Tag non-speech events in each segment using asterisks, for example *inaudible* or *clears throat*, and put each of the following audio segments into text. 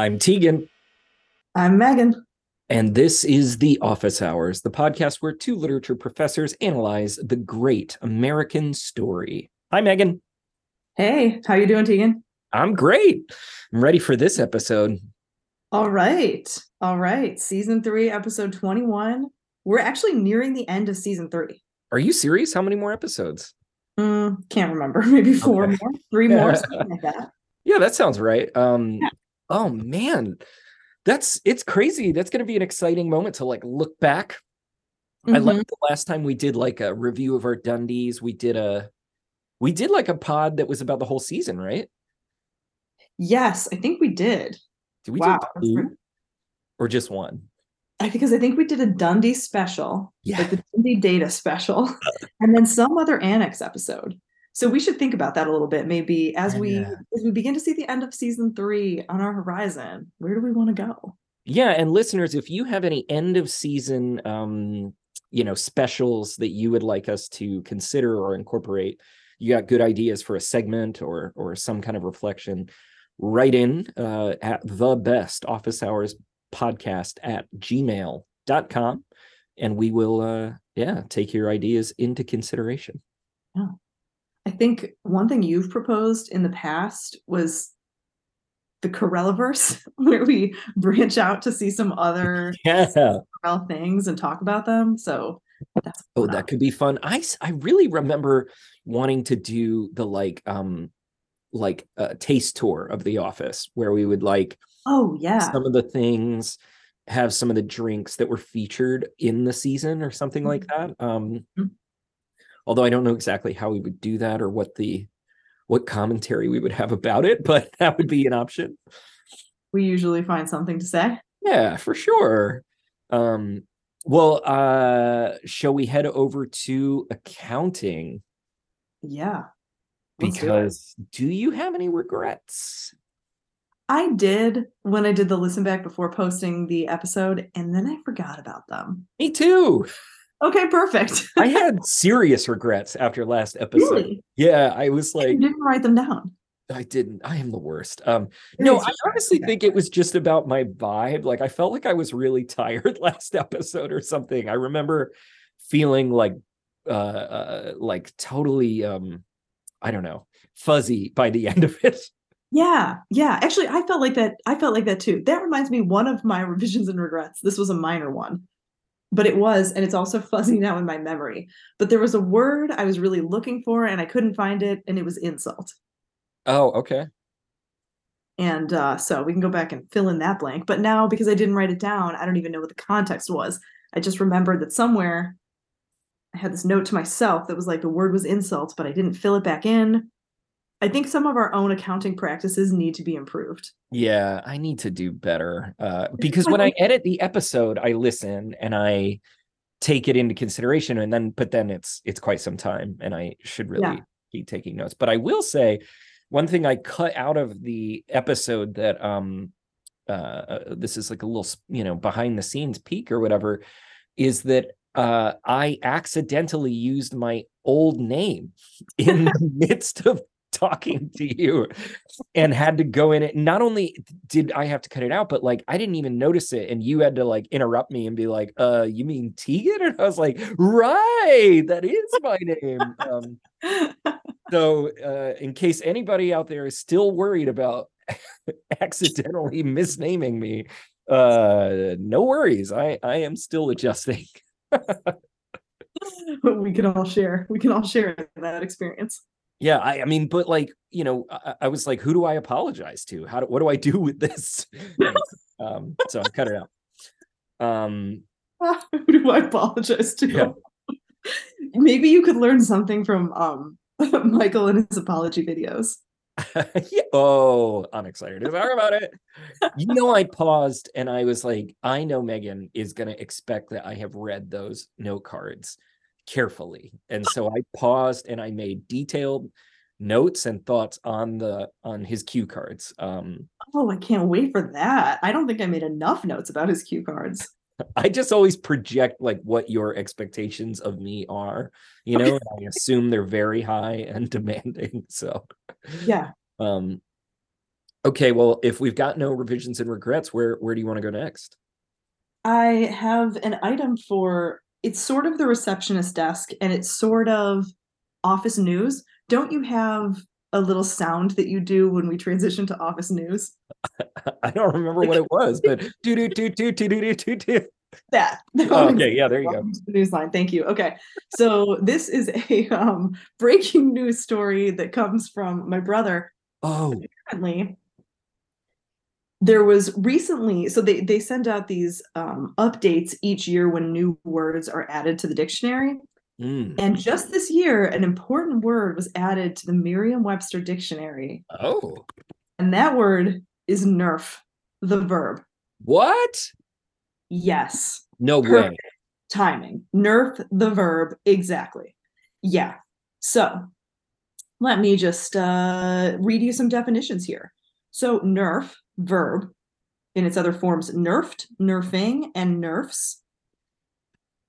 I'm Tegan. I'm Megan. And this is The Office Hours, the podcast where two literature professors analyze the great American story. Hi, Megan. Hey, how you doing, Tegan? I'm great. I'm ready for this episode. All right. All right. Season three, episode 21. We're actually nearing the end of season three. Are you serious? How many more episodes? Mm, can't remember. *laughs* Maybe four okay. more, three more, *laughs* something like that. Yeah, that sounds right. Um, yeah. Oh man, that's it's crazy. That's going to be an exciting moment to like look back. Mm-hmm. I like the last time we did like a review of our Dundies. We did a we did like a pod that was about the whole season, right? Yes, I think we did. Did we wow. do two or just one? I, because I think we did a Dundie special, yeah. like the Dundie data special, *laughs* and then some other annex episode. So we should think about that a little bit. Maybe as we as we begin to see the end of season three on our horizon, where do we want to go? Yeah, and listeners, if you have any end of season um, you know, specials that you would like us to consider or incorporate, you got good ideas for a segment or or some kind of reflection, write in uh, at the best office hours podcast at gmail.com and we will uh yeah take your ideas into consideration yeah I think one thing you've proposed in the past was the Corelliverse, *laughs* where we branch out to see some other *laughs* yeah. things and talk about them. So that's oh, that could be fun. I I really remember wanting to do the like um like a taste tour of the office where we would like oh yeah some of the things have some of the drinks that were featured in the season or something mm-hmm. like that um mm-hmm although I don't know exactly how we would do that or what the what commentary we would have about it, *laughs* but that would be an option. We usually find something to say. Yeah, for sure. Um, well, uh, shall we head over to accounting? Yeah. Because do, do you have any regrets? I did when I did the listen back before posting the episode, and then I forgot about them. Me too. *laughs* Okay, perfect. I *laughs* had serious regrets after last episode. Really? Yeah, I was like, you didn't write them down. I didn't. I am the worst. Um, no, I honestly think it was just about my vibe. Like I felt like I was really *laughs* tired last episode or something. I remember feeling like, uh, uh like totally, um, I don't know, fuzzy by the *laughs* end of it. Yeah, yeah. Actually, I felt like that. I felt like that too. That reminds me one of my revisions and regrets. This was a minor one but it was and it's also *laughs* fuzzy now in my memory. But there was a word i was really looking for and i couldn't find it and it was insult. Oh okay. And uh, so we can go back and fill in that blank. But now because i didn't write it down i don't even know what the context was. I just remembered that somewhere i had this note to myself that was like the word was insult but i didn't fill it back in I think some of our own accounting practices need to be improved. Yeah, I need to do better. Uh, because when I edit the episode, I listen and I take it into consideration, and then but then it's it's quite some time, and I should really yeah. be taking notes. But I will say, one thing I cut out of the episode that um uh, uh this is like a little you know behind the scenes peek or whatever is that uh I accidentally used my old name *laughs* in the midst of *laughs* talking to you and had to go in it. Not only did I have to cut it out, but like I didn't even notice it. And you had to like interrupt me and be like, uh, you mean Tegan? *laughs* And I was like, right, that is my name. Um, so uh, in case anybody out there is still worried about *laughs* accidentally misnaming me, uh, no worries. I, I am still adjusting. we can all share. We can all share that experience yeah I, I mean but like you know I, I, was like who do i apologize to? How do what do i do with this? *laughs* Um so i cut it out. Um *laughs* who do i apologize to? Yeah. *laughs* maybe you could learn something from um michael and his apology videos. Yeah. oh i'm excited to talk about it. You know i paused and i was like i know megan is going to expect that i have read those note cards carefully. And so I paused and I made detailed notes and thoughts on the on his cue cards. Um Oh, I can't wait for that. I don't think I made enough notes about his cue cards. *laughs* I just always project like what your expectations of me are, you know, I assume they're very high and *laughs* demanding. So yeah. Um Okay, well, if we've got no revisions and regrets, where where do you want to go next? I have an item for it's sort of the receptionist desk and it's sort of office news. Don't you have a little sound that you do when we transition to office news? *laughs* I don't remember what it was, but *laughs* do do do do do do do do. That. *laughs* Oh, okay, yeah, there you go. Newsline. Thank you. Okay. So this is a um, breaking news story that comes from my brother. Oh, Apparently, there was recently so they they send out these um, updates each year when new words are added to the dictionary. Mm. and just this year an important word was added to the merriam-webster dictionary. Oh, and that word is nerf the verb. What? yes. No way. Timing. Nerf the verb exactly. Yeah. So let me just uh read you some definitions here. So nerf verb in its other forms nerfed nerfing and nerfs.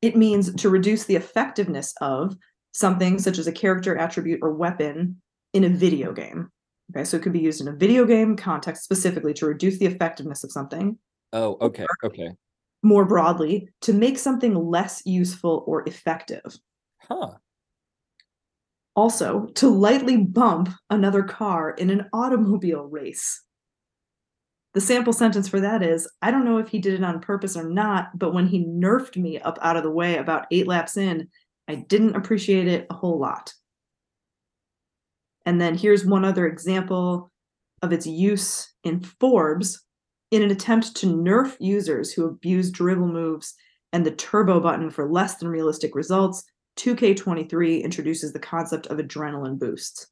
It means to reduce the effectiveness of something such as a character attribute or weapon in a video game. Okay so it could be used in a video game context specifically to reduce the effectiveness of something. Oh, okay, okay. more broadly to make something less useful or effective. Huh. also to lightly bump another car in an automobile race the sample sentence for that is i don't know if he did it on purpose or not but when he nerfed me up out of the way about eight laps in i didn't appreciate it a whole lot. And then here's one other example of its use in forbes in an attempt to nerf users who abuse dribble moves and the turbo button for less than realistic results 2k23 introduces the concept of adrenaline boosts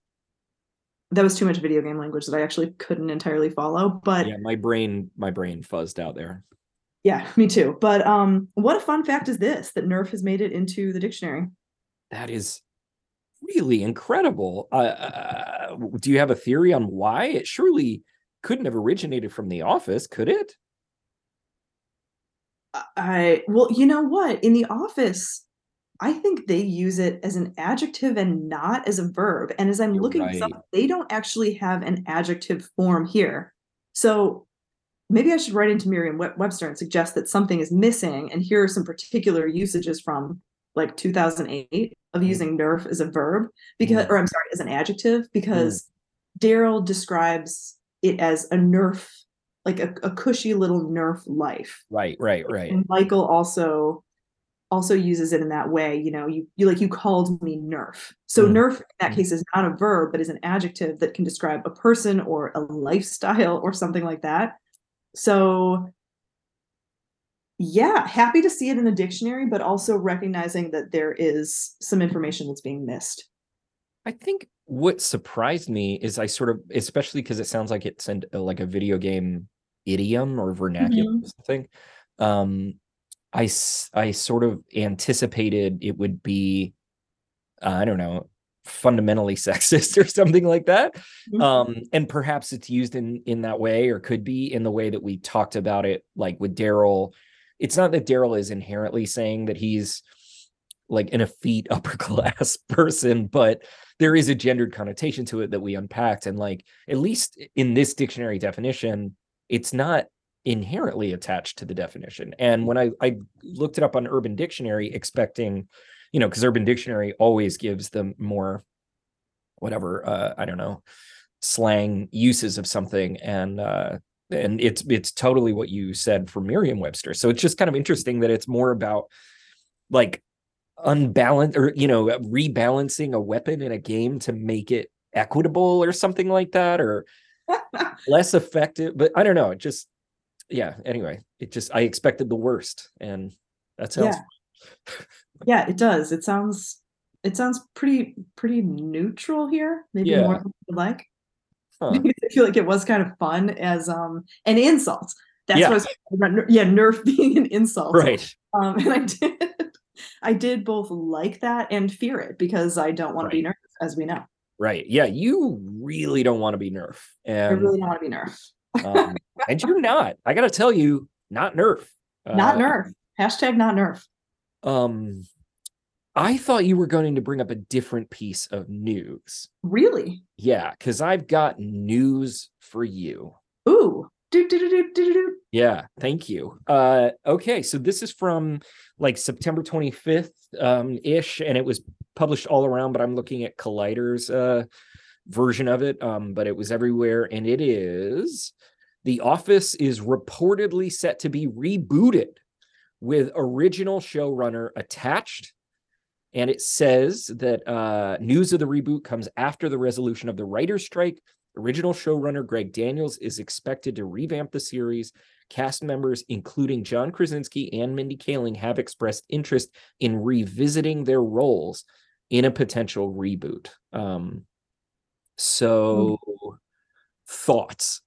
that was too much video game language that I actually couldn't entirely follow. But Yeah, my brain, my brain fuzzed out there. yeah, me too. But um, what a fun fact is this that Nerf has made it into the dictionary? That is really incredible. Uh, uh, do you have a theory on why it surely couldn't have originated from The Office, could it? I well, you know what? In the office, I think they use it as an adjective and not as a verb. And as I'm You're looking right. up, they don't actually have an adjective form here. So maybe I should write into Merriam-Webster and suggest that something is missing. And here are some particular usages from like 2008 of Mm. using nerf as a verb because, Mm. or I'm sorry, as an adjective because Darryl describes it as a nerf, like a, a cushy little nerf life Right, right, right. and Michael also also uses it in that way. You know, you you like you called me nerf. So Mm. nerf in that Mm. case is not a verb, but is an adjective that can describe a person or a lifestyle or something like that. So yeah, happy to see it in the dictionary, but also recognizing that there is some information that's being missed. I think what surprised me is I sort of, especially because it sounds like it's an, like a video game idiom or vernacular or something. Um, I I sort of anticipated it would be, uh, I don't know, fundamentally *laughs* sexist or something like that. Mhm. Um, and perhaps it's used in in that way, or could be in the way that we talked about it, like with Darryl. It's not that Darryl is inherently saying that he's like an effete *laughs* upper class person, but there is a gendered connotation to it that we unpacked. And like, at least in this dictionary definition, it's not inherently attached to the definition. And when I, I looked it up on Urban Dictionary, expecting, you know, because Urban Dictionary always gives them more, whatever, uh, I don't know, slang uses of something. And, uh, and it's it's totally what you said for Merriam-Webster. So it's just kind of interesting that it's more about like unbalanced or you know rebalancing a weapon in a game to make it equitable or something like that or *laughs* less effective but i don't know it just yeah anyway it just i expected the worst and that sounds Yeah. yeah, it does. It sounds it sounds pretty pretty neutral here. Maybe Yeah. more than you like. huh. *laughs* I feel like it was kind of fun as um an insult. That's Yeah. what I was about, yeah, nerf *laughs* being an insult. right Um and I did I did both like that and fear it because I don't want to be nerfed, as we know. right yeah you really don't want to be nerf I really don't want to be nerfed. Um, and you're not i gotta tell you not nerf Not Uh, nerf. Hashtag not nerf. um I thought you were going to bring up a different piece of news. Really? Yeah, because I've got news for you. Ooh. Do, do, do. Yeah, thank you. Uh, okay, so this is from like September 25th um, ish, and it was published all around, but I'm looking at Collider's uh, version of it. Um, but it was everywhere, and it is The Office is reportedly set to be rebooted with original showrunner attached. And it says that uh, news of the reboot comes after the resolution of the writer's strike Original showrunner Greg Daniels is expected to revamp the series. Cast members, including John Krasinski and Mindy Kaling, have expressed interest in revisiting their roles in a potential reboot. Um, so, thoughts?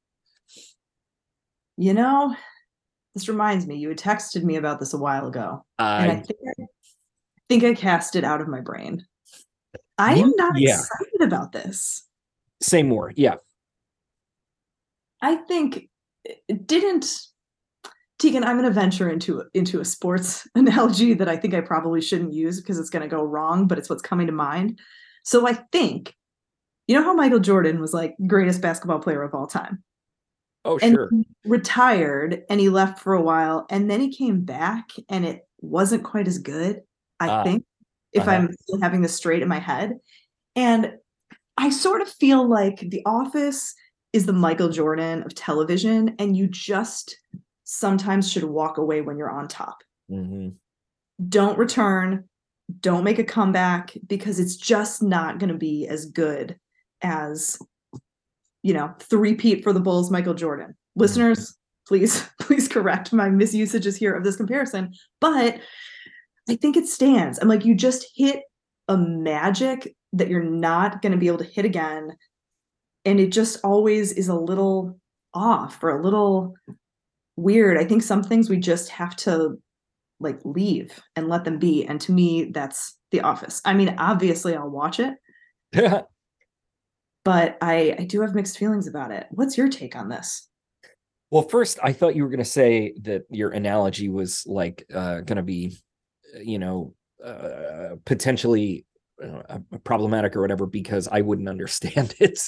You know, this reminds me, you had texted me about this a while ago. I, and I think I, think I cast it out of my brain. I am not yeah. excited about this. Say more. Yeah. I think it didn't Tegan, I'm going to venture into into a sports *laughs* analogy that I think I probably shouldn't use because it's going to go wrong, but it's what's coming to mind. So I think, you know how Michael Jordan was like greatest basketball player of all time. Oh, sure. retired and he left for a while, and then he came back, and it wasn't quite as good. I uh, think, if uh-huh. I'm still having this straight in my head, and I sort of feel like The Office is the Michael Jordan of television, and you just sometimes should walk away when you're on top. Mm-hmm. Don't return, don't make a comeback because it's just not going to be as good as, you know, three-peat for the Bulls, Michael Jordan. Listeners, please, *laughs* please correct my misusages here of this comparison, but I think it stands. I'm like, you just hit a magic that you're not going to be able to hit again. And it just always is a little off or a little weird. I think some things we just have to like leave and let them be. And to me, that's The Office. I mean, obviously, I'll watch it. *laughs* but I, I do have mixed feelings about it. What's your take on this? Well, first, I thought you were going to say that your analogy was like uh, going to be, you know, uh, potentially uh, problematic or whatever because I wouldn't understand *laughs* it.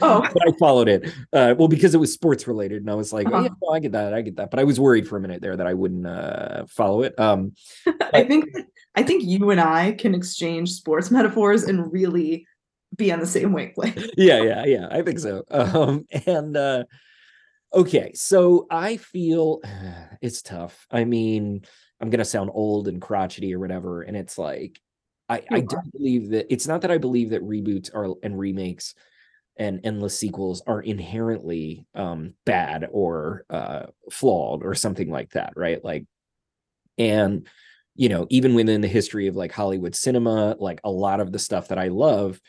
Oh, but I followed it. Uh, well, because it was sports related, and I was like, uh-huh. oh, yeah, well, I get that, I get that. But I was worried for a minute there that I wouldn't uh, follow it. Um, *laughs* I think I think you and I can exchange sports metaphors and really be on the same wavelength. *laughs* yeah, yeah, yeah. I think so. *laughs* Um, and uh, okay, so I feel *sighs* it's tough. I mean. I'm gonna sound old and crotchety or whatever, and it's like I, I don't believe that it's not that I believe that reboots are and remakes and endless sequels are inherently um, bad or uh, flawed or something like that, right? Like, and you know, even within the history of like Hollywood cinema, like a lot of the stuff that I love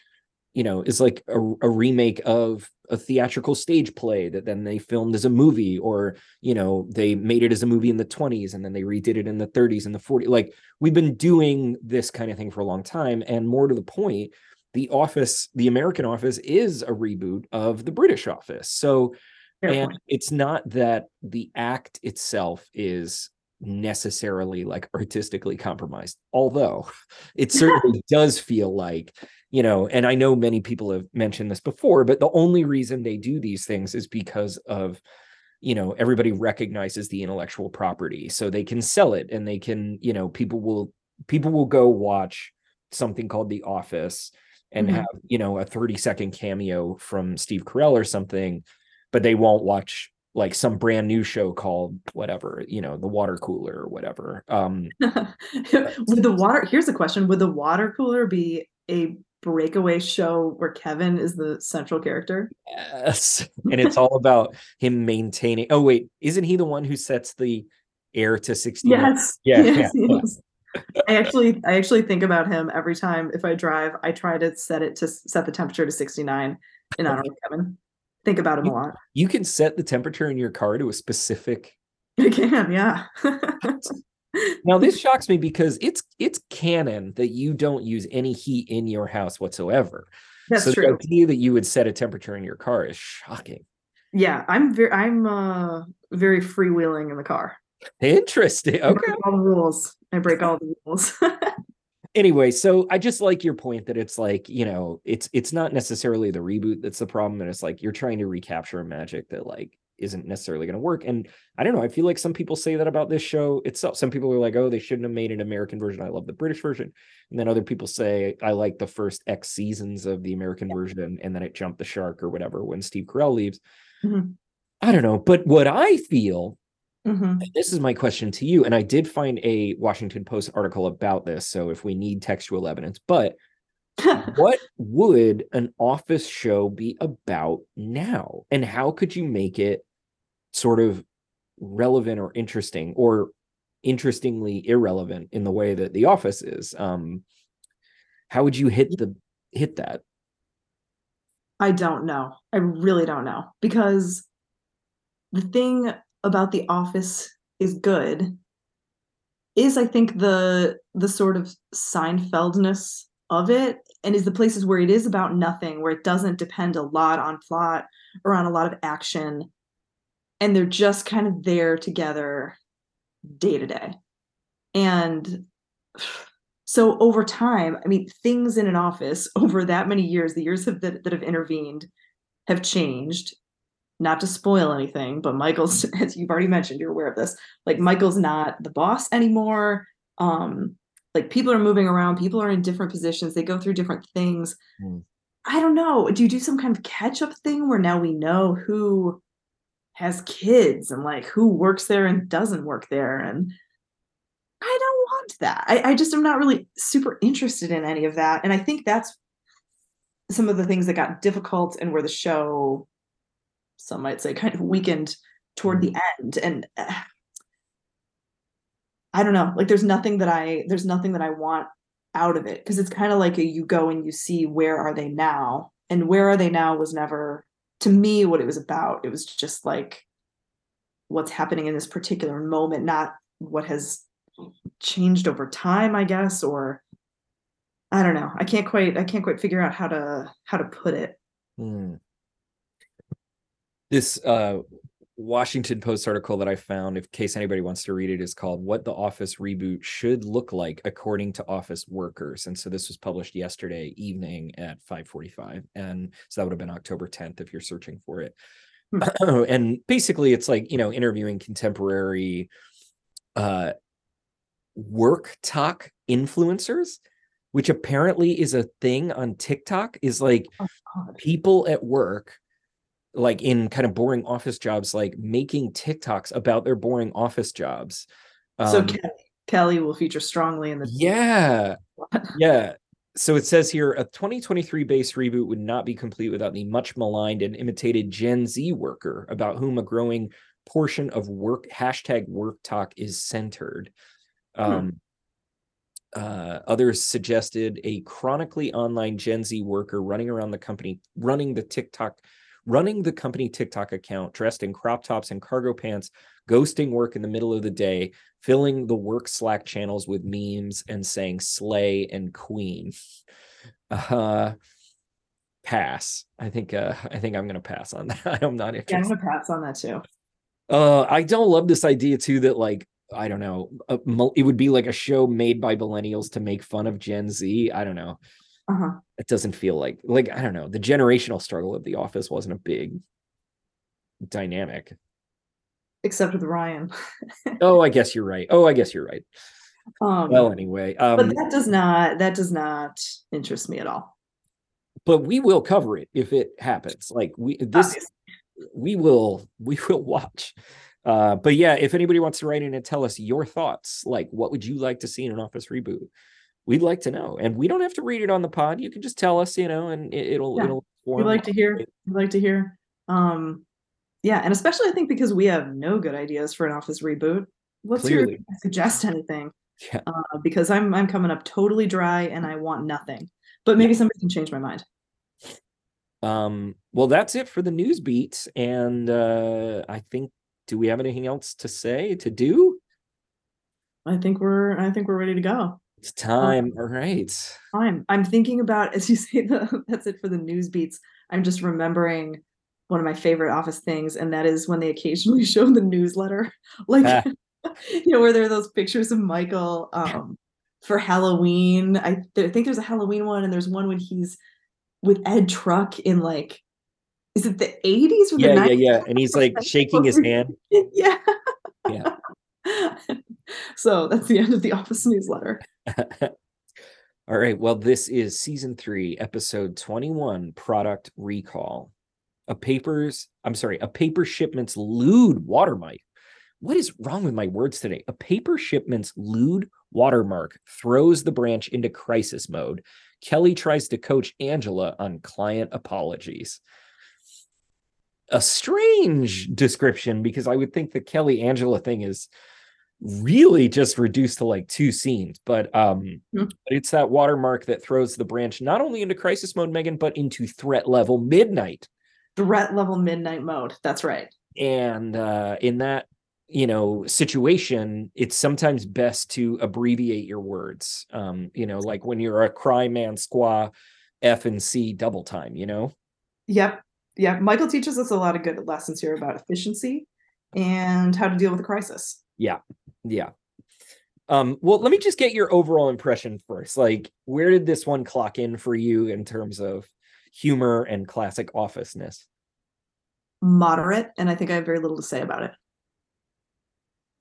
you know is like a, a, remake of a theatrical stage play that then they filmed as a movie or you know they made it as a movie in the 20s and then they redid it in the 30s and the 40s like we've been doing this kind of thing for a long time and more to the point the office the american office is a reboot of the british office so Fair and point. it's not that the act itself is necessarily like artistically compromised although it certainly *laughs* does feel like you know and i know many people have mentioned this before but the only reason they do these things is because of you know everybody recognizes the intellectual property so they can sell it and they can you know people will people will go watch something called the office and mm-hmm. have you know a 30 second cameo from steve carell or something but they won't watch like some brand new show called whatever you know the water cooler or whatever um *laughs* would the water here's a question would the water cooler be a breakaway show where Kevin is the central character. Yes. *laughs* And it's all about him maintaining. Oh, wait. Isn't he the one who sets the air to 60? Yes. Yeah. Yes, yeah, yeah. I actually I actually think about him every time if I drive, I try to set it to set the temperature to 69 in honor of Kevin. Think about him you, a lot. You can set the temperature in your car to a specific *laughs* You can, yeah *laughs* now this shocks me because it's it's canon that you don't use any heat in your house whatsoever. That's so true. the idea that you would set a temperature in your car is shocking. Yeah, I'm very I'm uh very freewheeling in the car. Interesting. Okay. all the rules. I break all the rules. *laughs* anyway, so I just like your point that it's like, you know, it's it's not necessarily the reboot that's the problem. And it's like you're trying to recapture a magic that like isn't necessarily going to work. And I don't know. I feel like some people say that about this show itself. Some people are like, oh, they shouldn't have made an American version. I love the British version. And then other people say, I like the first X seasons of the American version. And then it jumped the shark or whatever when Steve Carell leaves. Mm-hmm. I don't know. But what I feel Mm-hmm. This is my question to you. And I did find a Washington Post article about this. So if we need textual evidence, but *laughs* what would an office show be about now? And how could you make it sort of relevant or interesting or interestingly irrelevant in the way that the office is? Um, how would you hit the hit that? I don't know. I really don't know because the thing about the office is good is I think the the sort of Seinfeldness of it and is the places where it is about nothing, where it doesn't depend a lot on plot or on a lot of action. And they're just kind of there together day to day. And so over time, I mean, things in an office *laughs* over that many years, the years have, that, that have intervened have changed not to spoil anything, but Michael's, *laughs* as you've already mentioned, you're aware of this. Like Michael's not the boss anymore. Um, like people are moving around, people are in different positions, they go through different things. Mm. I don't know. Do you do some kind of catch up thing where now we know who has kids and like who works there and doesn't work there? And I don't want that. I, I just am not really super interested in any of that. And I think that's some of the things that got difficult and where the show some might say kind of weakened toward the mm-hmm. end. And uh, i don't know like there's nothing that i there's nothing that i want out of it because it's kind of like a, you go and you see where are they now. And where are they now was never to me what it was about. It was just like what's happening in this particular moment not what has changed over time i guess or i don't know. I can't quite i can't quite figure out how to how to put it. Mm this uh, Washington Post article that I found, in case anybody wants to read it, is called What the Office Reboot Should Look Like According to Office Workers. And so this was published yesterday evening at 545. And so that would have been October 10th if you're searching for it. Hmm. *clears throat* and basically it's like, you know, interviewing contemporary uh work talk influencers which apparently is a thing on TikTok is like oh, people at work like in kind of boring office jobs, like making TikToks about their boring office jobs. Um, so Kelly, Kelly will feature strongly in the yeah, *laughs* yeah. So it says here a 2023 base reboot would not be complete without the much maligned and imitated Gen Z worker, about whom a growing portion of work hashtag work talk is centered. Hmm. Um, uh, others suggested a chronically online Gen Z worker running around the company, running the TikTok running the company TikTok account dressed in crop tops and cargo pants, ghosting work in the middle of the day, filling the work Slack channels with memes and saying slay and queen. *laughs* Uh, pass. I think uh, *laughs* I think I'm gonna pass on *laughs* that. I'm not interested. Yeah, I'm gonna pass on that too. Uh, I don't love this idea too that like I don't know, it would be like a show made by millennials to make fun of Gen Z. I don't know uh-huh. it doesn't feel like like i don't know the generational struggle of the office wasn't a big dynamic. Except with ryan. *laughs* Oh i guess you're right. Oh i guess you're right. Um, well anyway um, but that does not that does not interest me at all. But we will cover it if it happens. Like we this Obviously. we will we will watch. Uh but yeah if anybody wants to write in and tell us your thoughts like what would you like to see in an office reboot we'd like to know. And we don't have to read it on the pod. You can just tell us, you know, and it, will yeah. it'll. We like to hear. We'd like to hear. Um, yeah, and especially I think because we have no good ideas for an office reboot. Let's Clearly. hear suggest anything. Yeah. Uh, because I'm I'm coming up totally dry and I want nothing. But maybe yeah. somebody can change my mind. Um. Well, that's it for the news beats, and uh, I think. Do we have anything else to say to do? I think we're I think we're ready to go. It's time. All right. Time. I'm thinking about as you say *laughs* the that's it for the news beats. I'm just remembering one of my favorite office things, and that is when they occasionally *laughs* show the newsletter. *laughs* Like ah. you know, where there are those pictures of Michael um for Halloween. I, th- I think there's a Halloween one, and there's one when he's with Ed Truck in like, is it the 80s? Or Yeah, the yeah, yeah. And he's like shaking his hand. yeah. Yeah. *laughs* so that's the end of the office newsletter. *laughs* All right. Well, this is season three, episode 21, product recall. A papers, I'm sorry, a paper shipment's lewd watermark. What is wrong with my words today? A paper shipment's lewd watermark throws the branch into crisis mode. Kelly tries to coach Angela on client apologies. A strange description because I would think the Kelly Angela thing is really just reduced to like two scenes but um Hmm. but it's that watermark that throws the branch not only into crisis mode megan but into threat level midnight Threat level midnight mode. That's right. and uh in that you know situation it's sometimes best to abbreviate your words um you know like when you're a cry man squaw f and c double time you know Yep. Yeah. Michael teaches us a lot of good lessons here about efficiency and how to deal with a crisis. yeah yeah um well let me just get your overall impression first like where did this one clock in for you in terms of humor and classic officeness Moderate. And I think I have very little to say about it.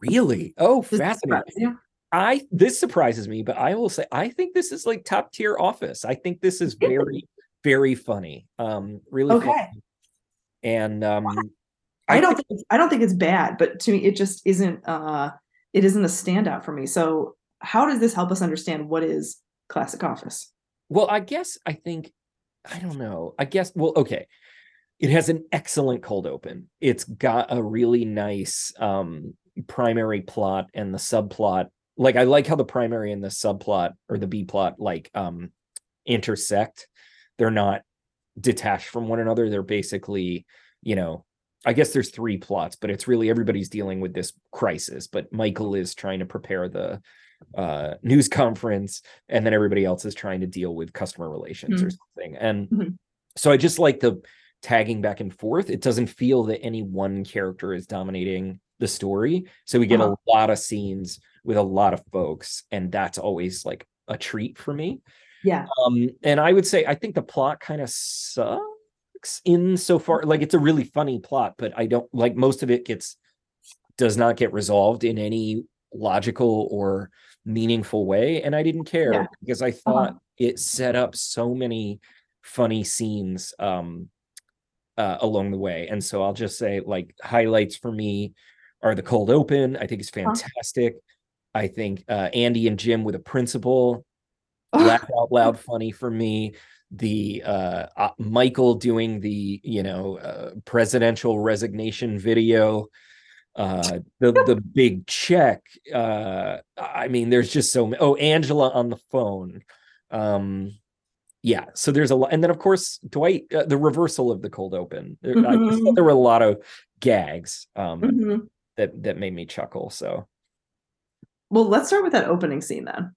really oh this fascinating you? i this surprises me but i will say i think this is like top tier office i think this is very very funny um really Okay. funny. And um I don't think it's, I don't think it's bad, but to me it just isn't uh it isn't a standout for me. So how does this help us understand what is classic office? Well, I guess I think I don't know. I guess well, okay. It has an excellent cold open. It's got a really nice um primary plot and the subplot. Like I like how the primary and the subplot or the B plot like um intersect. They're not detached from one another. They're basically, you know, I guess there's three plots, but it's really everybody's dealing with this crisis. But Michael is trying to prepare the uh news *laughs* conference and then everybody else is trying to deal with customer relations or something and Mhm. so i just like the tagging back and forth it doesn't feel that any one character is dominating the story so we get Uh-huh. a lot of scenes with a lot of folks and that's always like a treat for me Yeah. um and i would say i think the plot kind of sucks in so far like it's a really funny plot but i don't like most of it gets does not get resolved in any logical or meaningful way and i didn't care Yeah. because i thought it set up so many funny scenes um uh, along the way and so i'll just say like highlights for me are the cold open i think it's Uh-huh. fantastic i think uh andy and jim with a principal laugh *laughs* out loud funny for me the uh, uh michael doing the you know uh, presidential resignation video uh the *laughs* the big check uh i mean there's just so oh angela on the phone um yeah so there's a lot and then of course dwight uh, the reversal of the cold open there, I just thought Mhm. there were a lot of gags um Mhm. that that made me chuckle so Well, let's start with that opening scene then.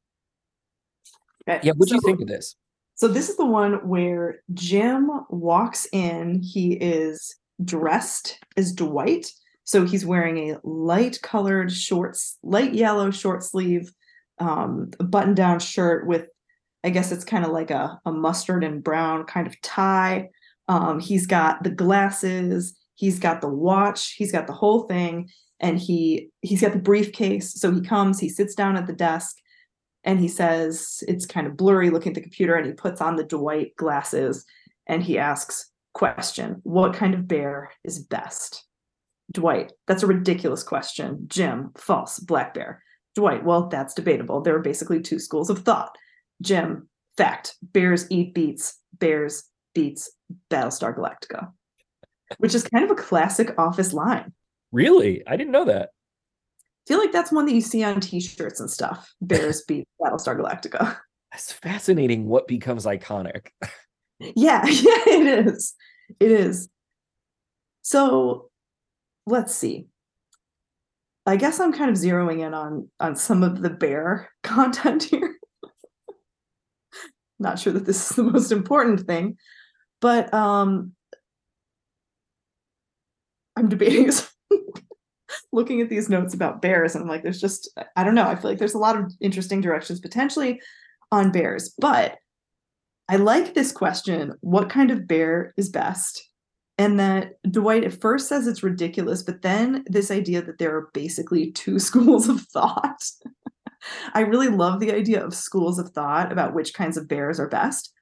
Okay. yeah what do you think of this So this is the one where Jim walks in. He is dressed as Dwight. So he's wearing a light colored shorts, light yellow short sleeve, um, button down shirt with, I guess it's kind of like a, a mustard and brown kind of tie. Um, he's got the glasses. He's got the watch. He's got the whole thing, and he he's got the briefcase. So he comes. He sits down at the desk and he says it's kind of blurry looking at the computer and he puts on the dwight glasses and he asks question what kind of bear is best? Dwight that's a ridiculous question. Jim false black bear. Dwight well that's debatable. There are basically two schools of thought. Jim fact bears eat beets bears beats battlestar galactica which is kind of a classic office line. Really? I didn't know that feel like that's one that you see on t-shirts and stuff bears *laughs* beat battlestar galactica That's fascinating what becomes iconic. Yeah, *laughs* yeah, it is. It is. So let's see. I guess I'm kind of zeroing in on on some of the bear *laughs* content here. Not sure that this is the most important thing, but um I'm debating. Looking at these notes about bears, and I'm like, there's just, I don't know. I feel like there's a lot of interesting directions potentially on bears, but I like this question what kind of bear is best? And that Dwight at first says it's ridiculous, but then this idea that there are basically two *laughs* schools of thought. *laughs* I really love the idea of schools of thought about which kinds of bears are best.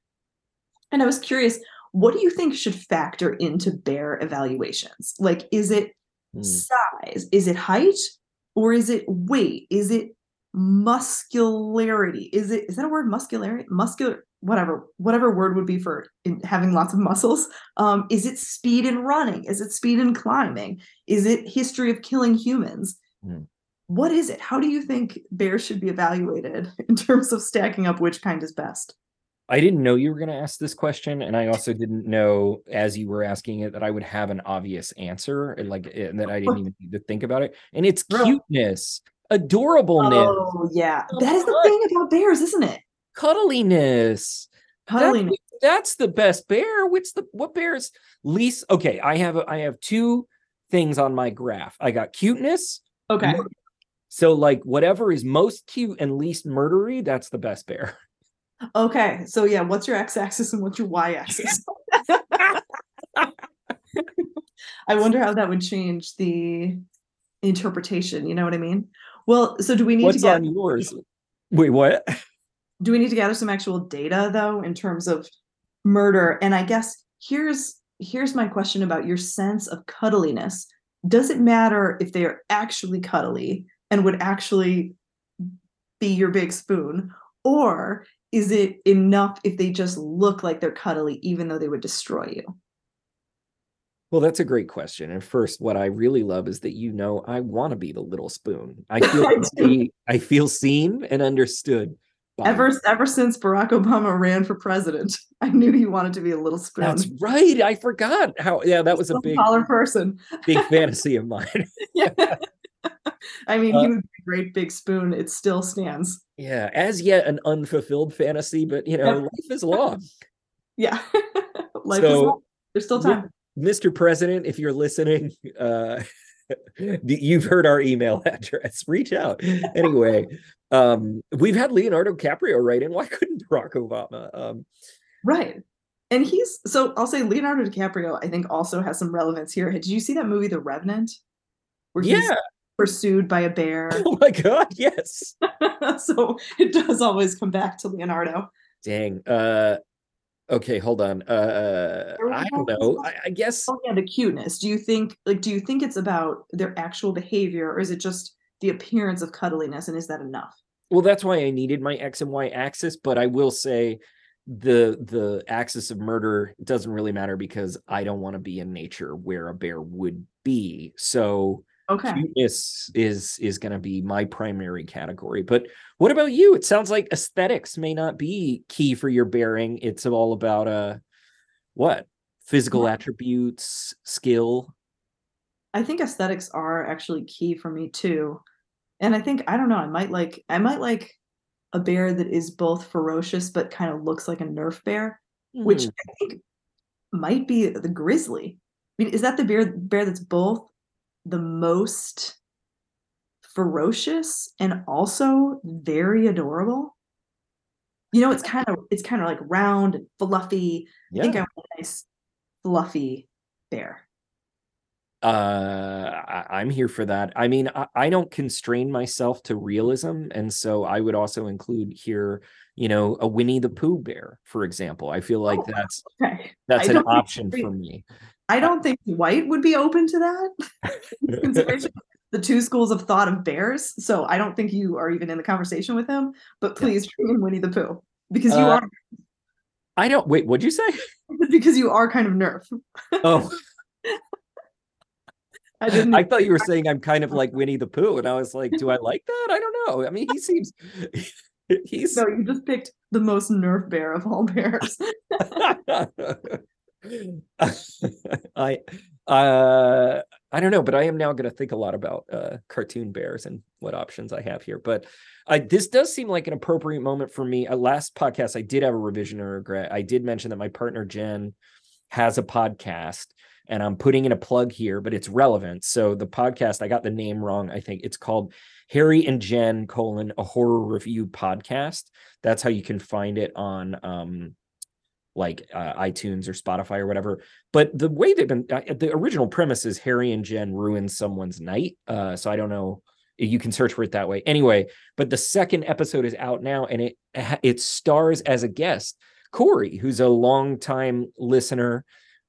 And I was curious, what do you think should factor into bear evaluations? Like, is it hmm. size? Is it height? Or is it weight? Is it muscularity? Is it is that a word? Muscularity? Muscular whatever whatever word would be for having lots of muscles um, is it speed in running is it speed in climbing is it history of killing humans mm. what is it how do you think bears should be evaluated *laughs* in terms of stacking up which kind is best I didn't know you were going to ask this question, and I also didn't know as you were asking it that I would have an obvious answer, and like eh, and that I didn't even need to think about it. And it's cuteness, adorableness. Oh yeah, that is the thing about bears, isn't it? Cuddliness. Cuddliness. That, that's the best bear. What's the what bear's least? Okay, I have I have two things on my graph. I got cuteness. Okay. So like whatever is most cute and least murdery, that's the best bear. *laughs* Okay. So yeah, what's your x-axis and what's your y-axis? *laughs* I wonder how that would change the interpretation. You know what I mean? Well, so do we need what's to get on yours? Wait, what? *laughs* Do we need to gather some actual data though in terms of murder? And I guess here's here's my question about your sense of cuddliness. Does it matter if they are actually cuddly and would actually be your big spoon, or is it enough if they just look like they're cuddly, even though they would destroy you? Well, that's a great question. And first, what I really love is that you know I want to be the little spoon. I *laughs* feel I, I feel seen and understood. Ever ever since Barack Obama ran for president, *laughs* I knew he wanted to be a little spoon. That's right. I forgot how. Yeah, that was a big taller person. big *laughs* fantasy of mine. yeah. I mean, uh, he was a great big spoon. It still stands. Yeah, as yet an unfulfilled fantasy, but you know, life is long. *laughs* Yeah, *laughs* life so, is long. There's still time. Mr. President, if you're listening, uh, *laughs* you've heard our email address. Reach out. Anyway, um, we've had Leonardo DiCaprio right in. Why couldn't Barack Obama? Um, right. And he's so I'll say Leonardo DiCaprio, I think, also has some relevance here. Did you see that movie, The Revenant? Where yeah pursued by a bear. *laughs* Oh my god, yes. *laughs* so it does always come back to Leonardo. Dang. Uh okay, hold on. Uh I don't know. I, I guess oh, yeah, the cuteness. Do you think like do you think it's about their actual behavior or is it just the appearance of cuddliness and is that enough? Well, that's why I needed my X and Y axis, but I will say the the axis of murder doesn't really matter because I don't want to be in nature where a bear would be. So okay cuteness is is going to be my primary category but what about you it sounds like aesthetics may not be key for your bearing it's all about uh what physical yeah. attributes skill i think aesthetics are actually key for me too and i think i don't know i might like i might like a bear that is both ferocious but kind of looks like a nerf bear mm. which hmm. i think might be the grizzly I mean, is that the bear bear that's both the most ferocious and also very adorable. You know, it's kind of it's kind of like round and fluffy. Yeah. I think I want a nice fluffy bear. Uh, I, am here for that. I mean, I, I, don't constrain myself to realism, and so I would also include here, you know, a Winnie the Pooh bear, for example. I feel like oh, that's okay. that's an option for me. I don't think Dwight would be open to that. *laughs* the two schools of thought of bears. So I don't think you are even in the conversation with him. But please bring in Winnie the Pooh because you uh, are. I don't wait. What'd you say? *laughs* because you are kind of nerf. Oh. *laughs* I didn't. I thought you were saying I'm kind of like Winnie the Pooh, and I was like, do I like that? I don't know. I mean, he seems. He's no. You just picked the most nerf bear of all bears. *laughs* I uh I don't know, but I am now going to think a lot about uh cartoon bears and what options I have here. But I this does seem like an appropriate moment for me. Uh, last podcast I did have a revision or regret. I did mention that my partner Jen has a podcast and I'm putting in a plug here, but it's relevant. So the podcast, I got the name wrong. I think it's called Harry and Jen colon a horror review podcast. That's how you can find it on um like uh, iTunes or Spotify or whatever. But the way they've been, uh, the original premise is Harry and Jen ruin someone's night. Uh, so I don't know. You can search for it that way. Anyway, but the second episode is out now, and it it stars as a guest Corey, who's a longtime listener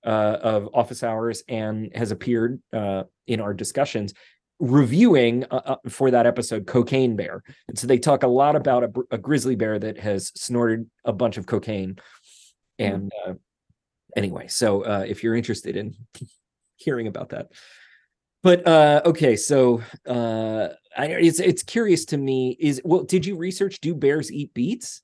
uh, of Office Hours and has appeared uh, in our discussions reviewing uh, uh, for that episode cocaine bear and so they talk a lot about a, a grizzly bear that has snorted a bunch of cocaine. And uh, anyway so uh, if you're interested in *laughs* hearing about that but uh okay so uh I, it's it's curious to me is well did you research do bears eat beets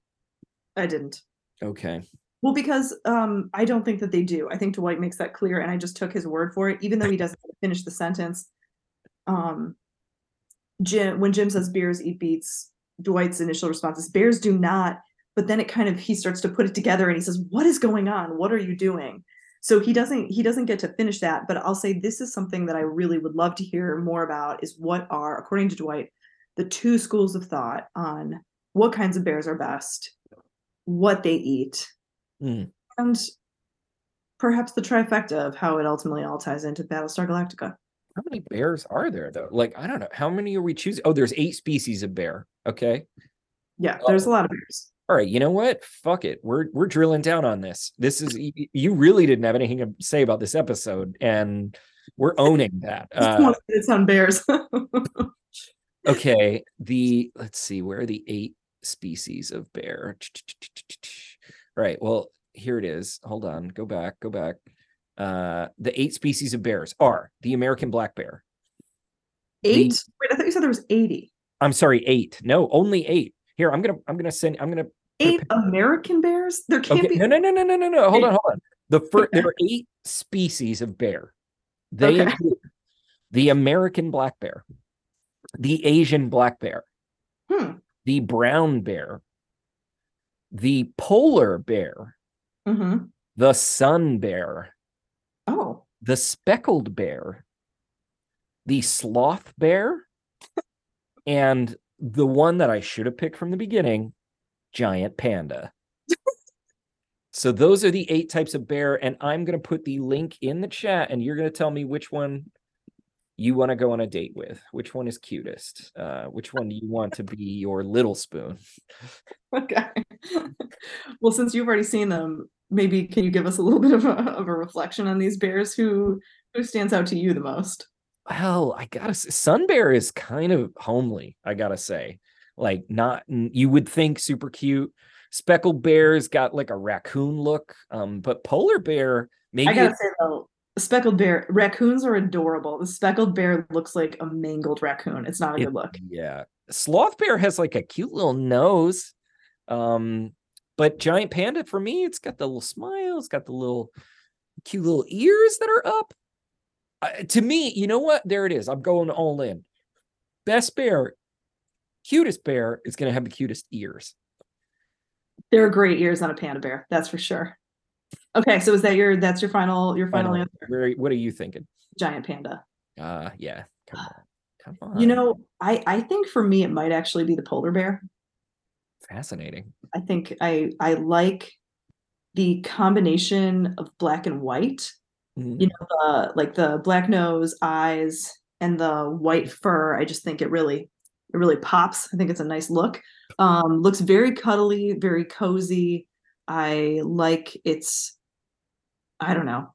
i didn't okay well, because um, I don't think that they do. I think Dwight makes that clear, and I just took his word for it, even though he *laughs* doesn't finish the sentence. Um, Jim, when Jim says bears eat beets, Dwight's initial response is bears do not. But then it kind of he starts to put it together, and he says, "What is going on? What are you doing?" So he doesn't he doesn't get to finish that. But I'll say this is something that I really would love to hear more about. Is what are according to Dwight the two schools of thought on what kinds of bears are best, what they eat, Mm. And perhaps the trifecta of how it ultimately all ties into Battlestar Galactica. How many bears are there though? Like I don't know. How many are we choosing? Oh, there's eight species of bear. Okay. Yeah, there's oh. a lot of bears. All right, you know what? Fuck it. We're we're drilling down on this. This is you really didn't have anything to say about this episode, and we're owning that. Uh, it's on bears. *laughs* okay, the let's see, where are the eight species of bear? Right. Well, here it is. Hold on. Go back. Go back. Uh, the eight species of bears are the American black bear. Eight? The, Wait, I thought you said there was 80. I'm sorry, eight. No, only eight. Here, I'm gonna I'm gonna send I'm gonna eight American bears? There can't okay. be no no no no no no no. Hold on, hold on. The first *laughs* there are eight species of bear. They okay. include the American black bear, the Asian black bear, hmm. the brown bear, the polar bear, mm-hmm. the sun bear, oh, the speckled bear, the sloth bear, and the one that I should have picked from the beginning, giant panda. *laughs* so those are the eight types of bear, and I'm going to put the link in the chat, and you're going to tell me which one you want to go on a date with? Which one is cutest? Uh, which one do you want to be your little spoon? *laughs* Okay. *laughs* well, since you've already seen them, maybe can you give us a little bit of a, of a reflection on these bears? Who who stands out to you the most? Well, I gotta say, Sun Bear is kind of homely. I gotta say, like not you would think super cute. Speckled Bear's got like a raccoon look, um, but Polar Bear maybe. I gotta say though, speckled bear raccoons are adorable the speckled bear looks like a mangled raccoon it's not a it, good look yeah sloth bear has like a cute little nose um but giant panda for me it's got the little smile it's got the little cute little ears that are up uh, to me you know what there it is i'm going all in best bear cutest bear is going to have the cutest ears there are great ears on a panda bear that's for sure Okay, so is that your that's your final your final, answer? Where, what are you thinking? Giant panda. Uh yeah. Come on. Come on. You know, I I think for me it might actually be the polar bear. Fascinating. I think I I like the combination of black and white. Mm-hmm. You know, the like the black nose, eyes, and the white fur. I just think it really it really pops. I think it's a nice look. Um, looks very cuddly, very cozy. I like its I don't know,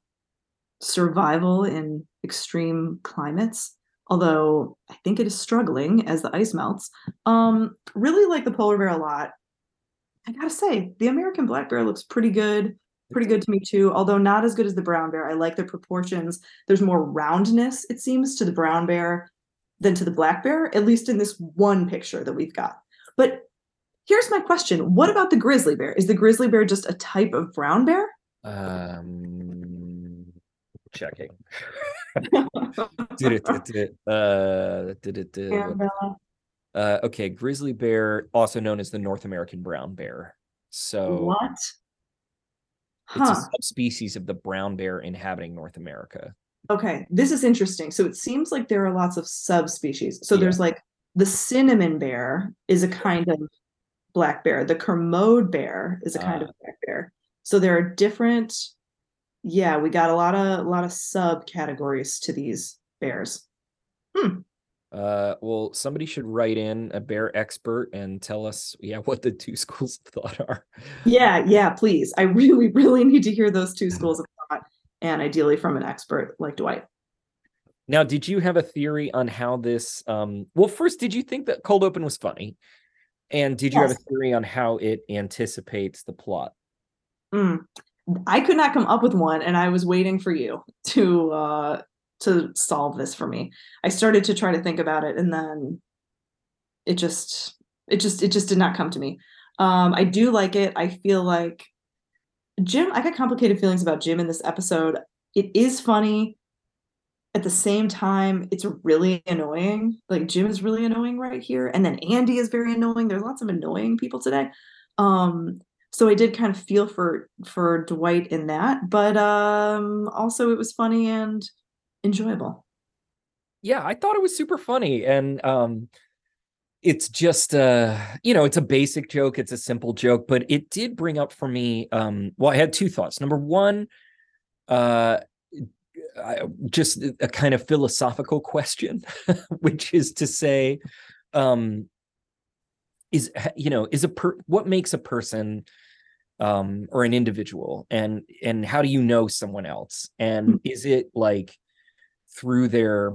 survival in extreme climates. Although I think it is struggling as the ice melts. Um, really like the polar bear a lot. I gotta say, the American black bear looks pretty good, pretty good to me too. Although not as good as the brown bear. I like the proportions. There's more roundness, it seems, to the brown bear than to the black bear, at least in this one picture that we've got. But here's my question: What about the grizzly bear? Is the grizzly bear just a type of brown bear? Um, checking. *laughs* did it, did it, uh, did it, did it. Uh, okay, grizzly bear, also known as the North American brown bear. So what? It's a Huh. subspecies of the brown bear inhabiting North America. Okay, this is interesting. So it seems like there are lots of subspecies. So Yeah. there's like the cinnamon bear is a kind of black bear. The Kermode bear is a kind of Ah. black bear. So there are different. Yeah, we got a lot of a lot of subcategories to these bears. Uh, well, somebody should write in a bear expert and tell us, yeah, *laughs* what the two schools of thought are. Yeah, yeah, please. I really, really need to hear those two *laughs* schools of thought, and ideally from an expert like Dwight. Now, did you have a theory on how this? Um, well, first, did you think that cold open was funny? And did you have a theory on how it anticipates the plot? Mm. I could not come up with one, and I was waiting for you to uh to solve this for me. I started to try to think about it, and then it just it just it just did not come to me. Um, I do like it. I feel like Jim. I got complicated feelings about Jim in this episode. It is funny. At the same time, it's really annoying. Like Jim is really annoying right here, and then Andy is very annoying. There's lots of annoying people today. Um, so I did kind of feel for for Dwight in that, but um also it was funny and enjoyable. Yeah, I thought it was super funny. And um, it's just uh, you know, it's a basic joke, it's a simple joke, but it did bring up for me. Um, well, I had two thoughts. Number one, uh I, just a kind of philosophical question, *laughs* which is to say, um, is you know, is a per what makes a person um or an individual and and how do you know someone else and is it like through their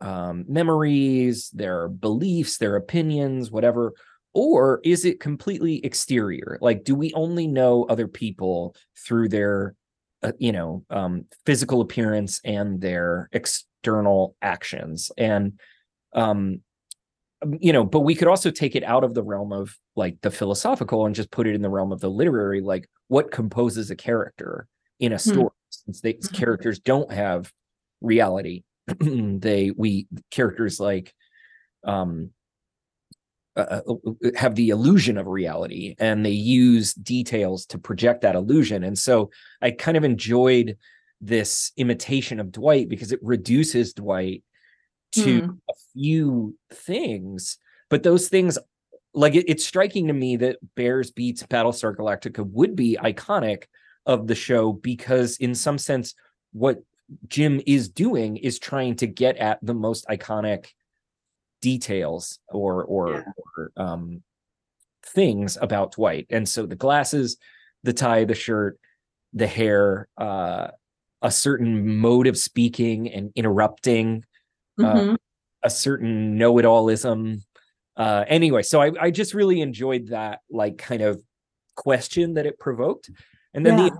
um memories their beliefs their opinions whatever or is it completely exterior? Like do we only know other people through their uh, you know um physical appearance and their external actions? And um you know but we could also take it out of the realm of like the philosophical and just put it in the realm of the literary like what composes a character in a story since they *laughs* characters don't have reality *clears throat* they we characters like um uh, uh, have the illusion of reality and they use details to project that illusion and so i kind of enjoyed this imitation of dwight because it reduces dwight to Hmm. a few things but those things like it, it's striking to me that bears beats battlestar galactica would be iconic of the show because in some sense what jim is doing is trying to get at the most iconic details or or, Yeah. or um things about dwight and so the glasses the tie the shirt the hair uh a certain mode of speaking and interrupting Mhm. a certain know-it-allism. Uh, anyway, so I, I just really enjoyed that like kind of question that it provoked. And then Yeah. the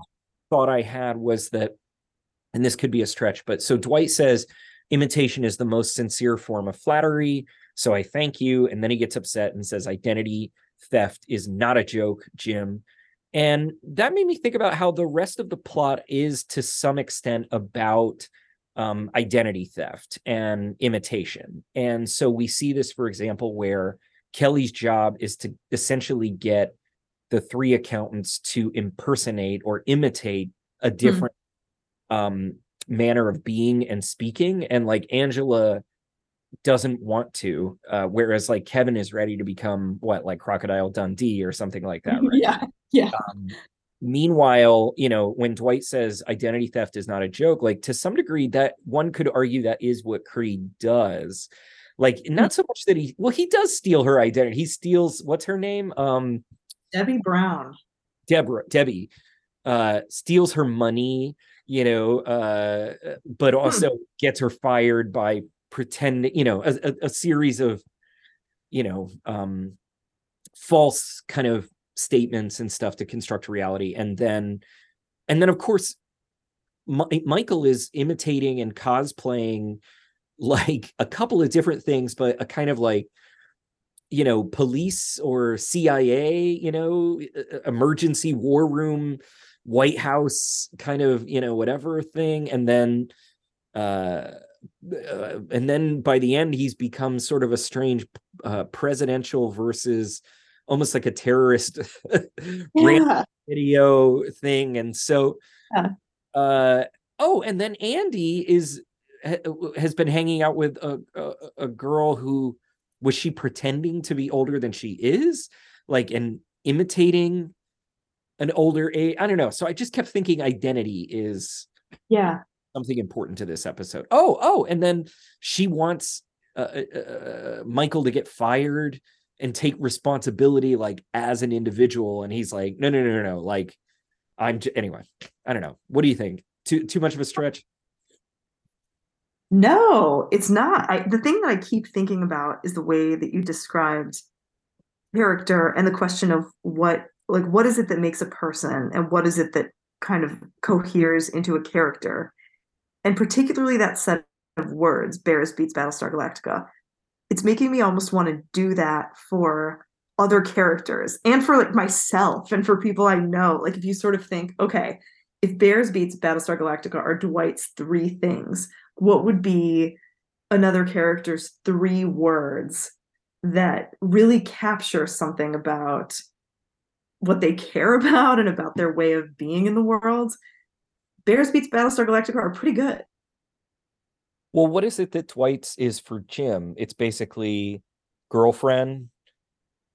thought I had was that, and this could be a stretch, but so Dwight says imitation is the most sincere form of flattery. So I thank you. And then he gets upset and says identity theft is not a joke, Jim. And that made me think about how the rest of the plot is to some extent about um, identity theft and imitation. And so we see this, for example, where Kelly's job is to essentially get the three accountants to impersonate or imitate a different um, manner of being and speaking. And like Angela doesn't want to, uh, whereas like Kevin is ready to become what, like Crocodile Dundee or something like that, *laughs* right? Yeah. Yeah. Um, meanwhile, you know, when Dwight says identity theft is not a joke, like to some degree, that one could argue that is what Creed does. Like, not so much that he, well, he does steal her identity. He steals, what's her name? Um, Debbie Brown. Deborah, Debbie, uh, steals her money, you know, uh, but also gets her fired by pretending, you know, a, a, series of, you know, um, false kind of statements and stuff to construct reality. And then and then of course Mi- michael is imitating and cosplaying *laughs* like a couple of different things but a kind of like you know police or cia you know emergency war room white house kind of you know whatever thing and then uh uh, and then by the end he's become sort of a strange uh presidential versus almost like a terrorist *laughs* Yeah. video thing, and so Yeah. uh oh, and then Andy is ha- has been hanging out with a, a a girl who was she pretending to be older than she is, like and imitating an older age. I don't know. So I just kept thinking identity is Yeah. something important to this episode. Oh, oh, and then she wants uh, uh, uh, Michael to get fired and take responsibility like as an individual, and he's like, no, no, no, no, no. Like, I'm j- anyway. I don't know. What do you think? Too too much of a stretch? No, it's not. I, the thing that I keep thinking about is the way that you described character and the question of what, like, what is it that makes a person and what is it that kind of coheres into a character? And particularly that set of words, Bears beats Battlestar Galactica. It's making me almost want to do that for other characters and for like myself and for people I know. Like, if you sort of think, okay, if Bears beats Battlestar Galactica are Dwight's three things, what would be another character's three words that really capture something about what they care *laughs* about and about their way of being in the world? Bears beats Battlestar Galactica are pretty good. Well, what is it that Dwight's is for Jim? It's basically girlfriend,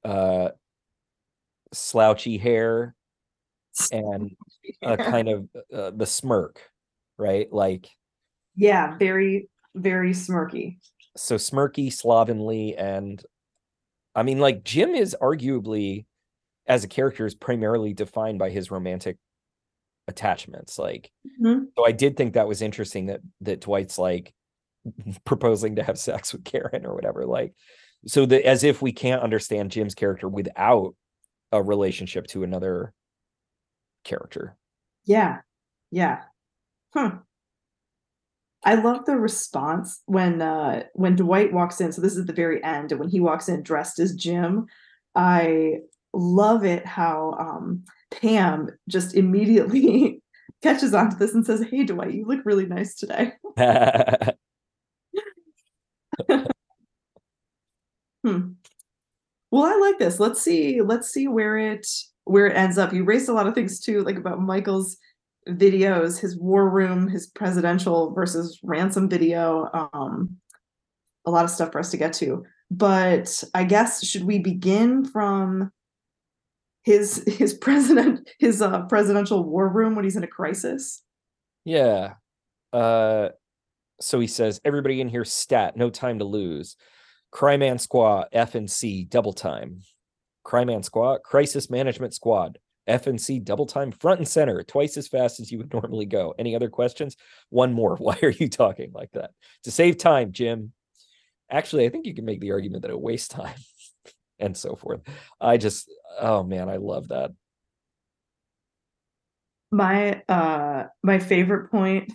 uh, slouchy hair, and a *laughs* kind of uh, the smirk, right? Like yeah, very, very smirky. so smirky, slovenly, and I mean, like Jim is arguably, as a character, is primarily defined by his romantic attachments. Like, Mhm. so I did think that was interesting that that Dwight's like *laughs* proposing to have sex with Karen or whatever. Like, so that as if we can't understand Jim's character without a relationship to another character. Yeah, yeah. Huh. I love the response when uh when Dwight walks in. So this is the very end, and when he walks in dressed as Jim, I love it how um Pam just immediately *laughs* catches on to this and says, Hey Dwight, you look really nice today. *laughs* Hmm. Well, I like this. Let's see, let's see where it where it ends up. You raised a lot of things too, like about Michael's videos, his war room, his presidential versus ransom video. Um, a lot of stuff for us to get to. But I guess should we begin from his his president his uh presidential war room when he's in a crisis? Yeah. Uh so he says, everybody in here stat, no time to lose. Cryman Squad, F and C, double time. Cryman Squad, Crisis Management Squad, F and C, double time, front and center, twice as fast as you would *laughs* normally go. Any other questions? One more. *laughs* Why are you talking like that? To save time, Jim. Actually, I think you can make the argument that it wastes time *laughs* and so forth. I just, oh man, I love that. my uh my favorite point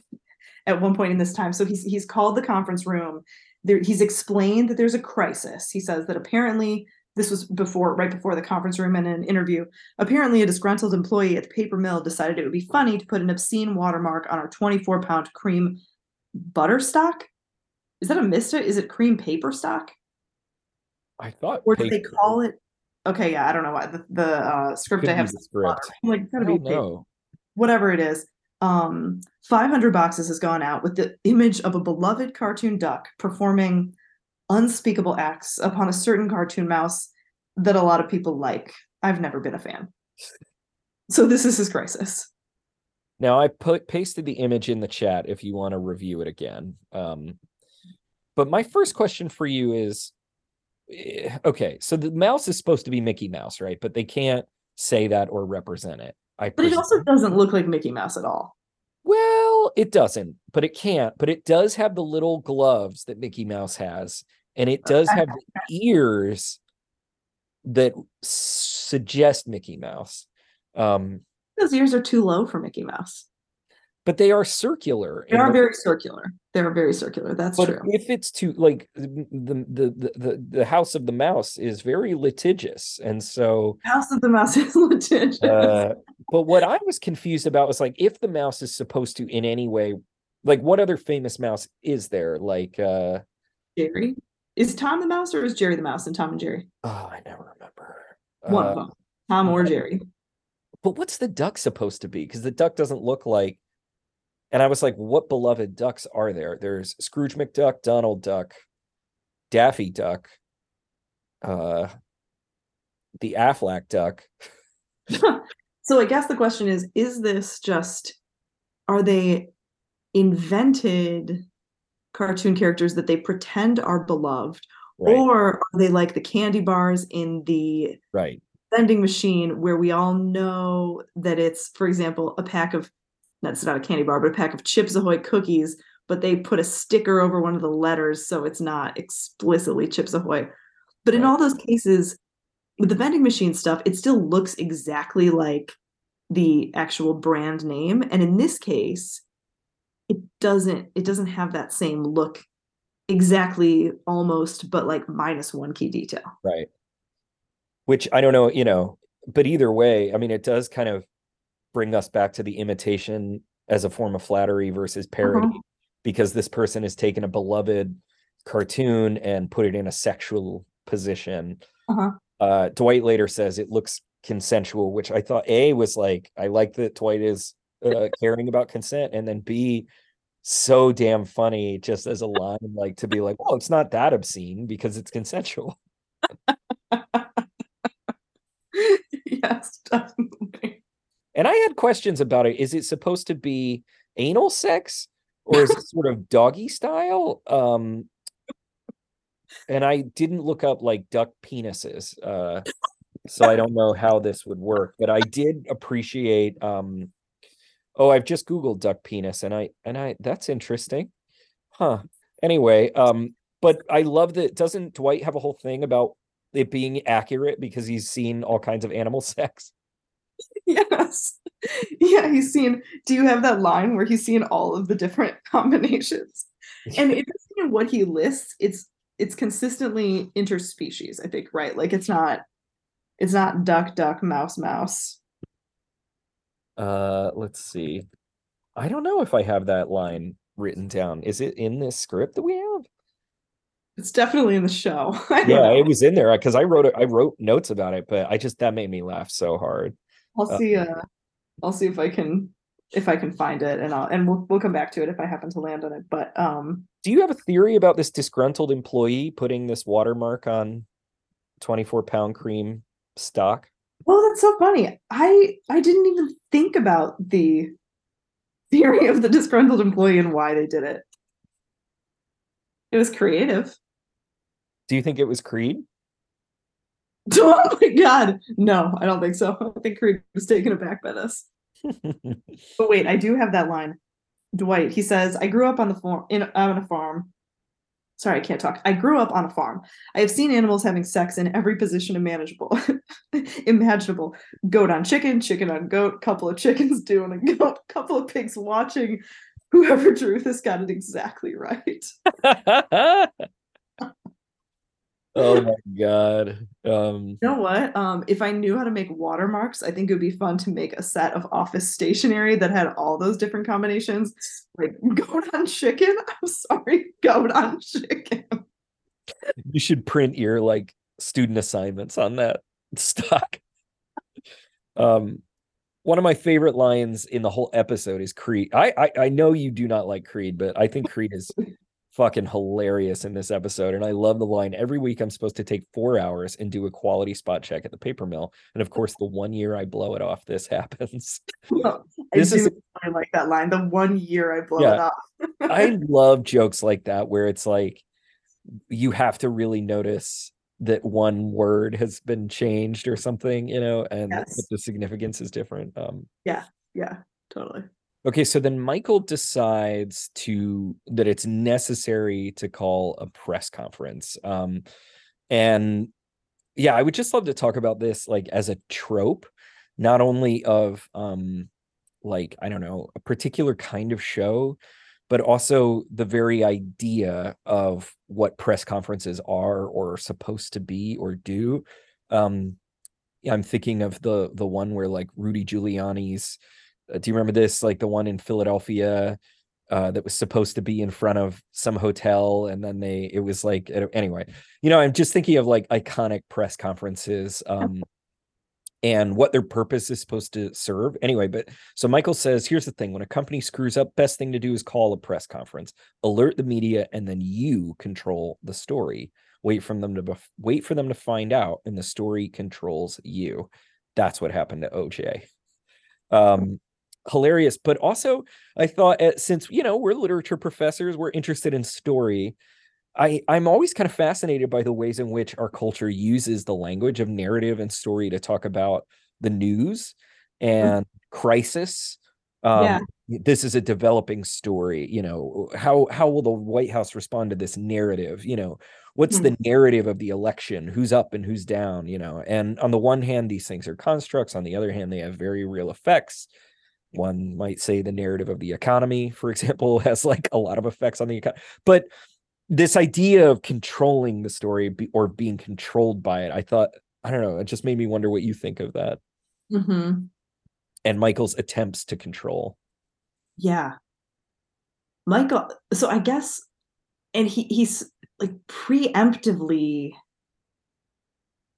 at one point in this time so he's he's called the conference room. There he's explained that there's a crisis. He says that apparently this was before right before the conference room in an interview apparently a disgruntled employee at the paper mill decided it would be funny to put an obscene watermark on our 24 pound cream butter stock is that a mistake is it cream paper stock I thought or do they call it okay yeah i don't know why the, the uh script Could *laughs* i be have the says butter. script. I'm like it's I gotta be don't paper know. whatever it is um 500 boxes has gone out with the image of a beloved cartoon duck performing unspeakable acts upon a certain cartoon mouse that a lot of people like i've never been a fan so this is his crisis Now I put pasted the image in the chat if you want to review it again. Um, but my first question for you is, okay, so the mouse is supposed to be Mickey Mouse, right? But they can't say that or represent it. I but it also doesn't look like mickey mouse at all well, it doesn't, but it can't. But it does have the little gloves that Mickey Mouse has, and it does have the ears that suggest Mickey Mouse. Um, those ears are too low for mickey mouse but they are circular. they are the- very circular they are very circular that's but true. if it's too like the, the the the house of the mouse is very litigious and so house of the mouse *laughs* is litigious. uh but what i was confused about was like if the mouse is supposed to in any way like what other famous mouse is there? Like uh jerry? Is tom the mouse or is jerry the mouse in tom and jerry? Oh i never remember. One Uh, of them tom or jerry. But what's the duck supposed to be? Because the duck doesn't look like. And I was like, what beloved ducks are there? There's Scrooge McDuck, Donald Duck, Daffy Duck, uh, the Aflac Duck. *laughs* so I guess the question is: Is this just? Are they invented cartoon characters that they pretend are beloved, right. or are they like the candy bars in the right vending machine where we all know that it's, for example, a pack of that's not a candy bar, but a pack of Chips Ahoy cookies, but they put a sticker over one of the letters so it's not explicitly Chips Ahoy. But in all those cases, with the vending machine stuff, it still looks exactly like the actual brand name. And in this case, it doesn't it doesn't have that same look exactly almost, but like minus one key detail. Right. Which I don't know, you know, but either way, I mean, it does kind of bring us back to the imitation as a form of flattery versus parody, uh-huh. because this person has taken a beloved cartoon and put it in a sexual position. Uh-huh. Uh, Dwight later says it looks consensual, which I thought A was like, I like that Dwight is uh, caring about consent, and then B, so damn funny just as a line, like to be like, well, it's not that obscene because it's consensual. *laughs* yes, definitely. And I had questions about it. Is it supposed to be anal sex or is it *laughs* sort of doggy style? Um, and I didn't look up like duck penises. Uh, so I don't know how this would work, but I did appreciate um oh, I've just googled duck penis and I and I that's interesting. Huh. Anyway, um but I love that doesn't Dwight have a whole thing about it being accurate because he's seen all kinds of animal *laughs* sex? *laughs* Yes. Yeah, he's seen do you have that line where he's seen all of the different *laughs* combinations? And it doesn't what he lists, it's it's consistently interspecies, I think, right? Like it's not it's not duck duck mouse mouse. Uh let's see. I don't know if I have that line written down. Is it in this script that we have? It's definitely in the show. *laughs* yeah, know. it was in there because I wrote it. I wrote notes about it, but I just that made me laugh so hard. I'll uh, see. Uh, I'll see if I can if I can find it, and I'll and we'll we'll come back to it if I happen to land on it. But um, do you have a theory about this disgruntled employee putting this watermark on twenty four pound cream stock? Well, that's so funny. I I didn't even think about the theory of the disgruntled employee and why they did it. It was creative. Do you think it was Creed? *laughs* Oh my god. No, I don't think so. I think Creed was taken aback by this. *laughs* but wait, I do have that line. Dwight, he says, I grew up on the farm in on a farm. Sorry, I can't talk. I grew up on a farm. I have seen animals having sex in every position imaginable. *laughs* imaginable. Goat on chicken, chicken on goat, couple of chickens doing a goat, couple of pigs watching. Whoever drew this got it exactly right. Oh my god. Um you know what? Um if i knew how to make watermarks i think it would be fun to make a set of office stationery that had all those different combinations. Like *laughs* goat on chicken? *laughs* I'm sorry goat on chicken. *laughs* You should print your like student assignments on that stock. Um one of my favorite lines in the whole episode is creed. I, I i know you do not like creed but i think creed is fucking hilarious in this episode. And I love the line every week I'm supposed to take four hours and do a quality spot check at the paper mill. And of course, the one year I blow it off, this *laughs* happens. Well, this is I like that line. The one year I blow yeah, it off. I love jokes like that where it's like you have to really notice that one word has been changed or something, you know, and yes. the significance is different. Um yeah, yeah, totally. Okay, so then Michael decides to that it's necessary to call a press conference. Um and yeah, I would just love to talk about this like as a trope, not only of um like I don't know, a particular kind of show, but also the very idea of what press conferences are or are supposed to be or do. Um I'm thinking of the the one where like Rudy Giuliani's do you remember this? Like the one in Philadelphia uh, that was supposed to be in front of some hotel, and then they it was like anyway. You know, I'm just thinking of like iconic press conferences. Um, and what their purpose is supposed to serve. Anyway, but so Michael says, here's the thing when a company screws up, best thing to do is call a press conference, alert the media, and then you control the story. Wait for them to bef- wait for them to find out, and the story controls you. That's what happened to OJ. Um, hilarious, but also I thought uh, since you know we're literature professors, we're interested in story. I I'm always kind of fascinated by the ways in which our culture uses the language of narrative and story to talk about the news mm. and crisis. Um, yeah. This is a developing story. You know how how will the White House respond to this narrative? You know what's mm-hmm. the narrative of the election? Who's up and who's down? You know, and on the one hand, these things are constructs. On the other hand, they have very real effects one might say the narrative of the economy for example *laughs* has like a lot of effects on the economy but this idea of controlling the story be, or being controlled by it i thought i don't know it just made me wonder what you think of that. Mm-hmm. and michael's attempts to control. Yeah. Michael so i guess and he he's like preemptively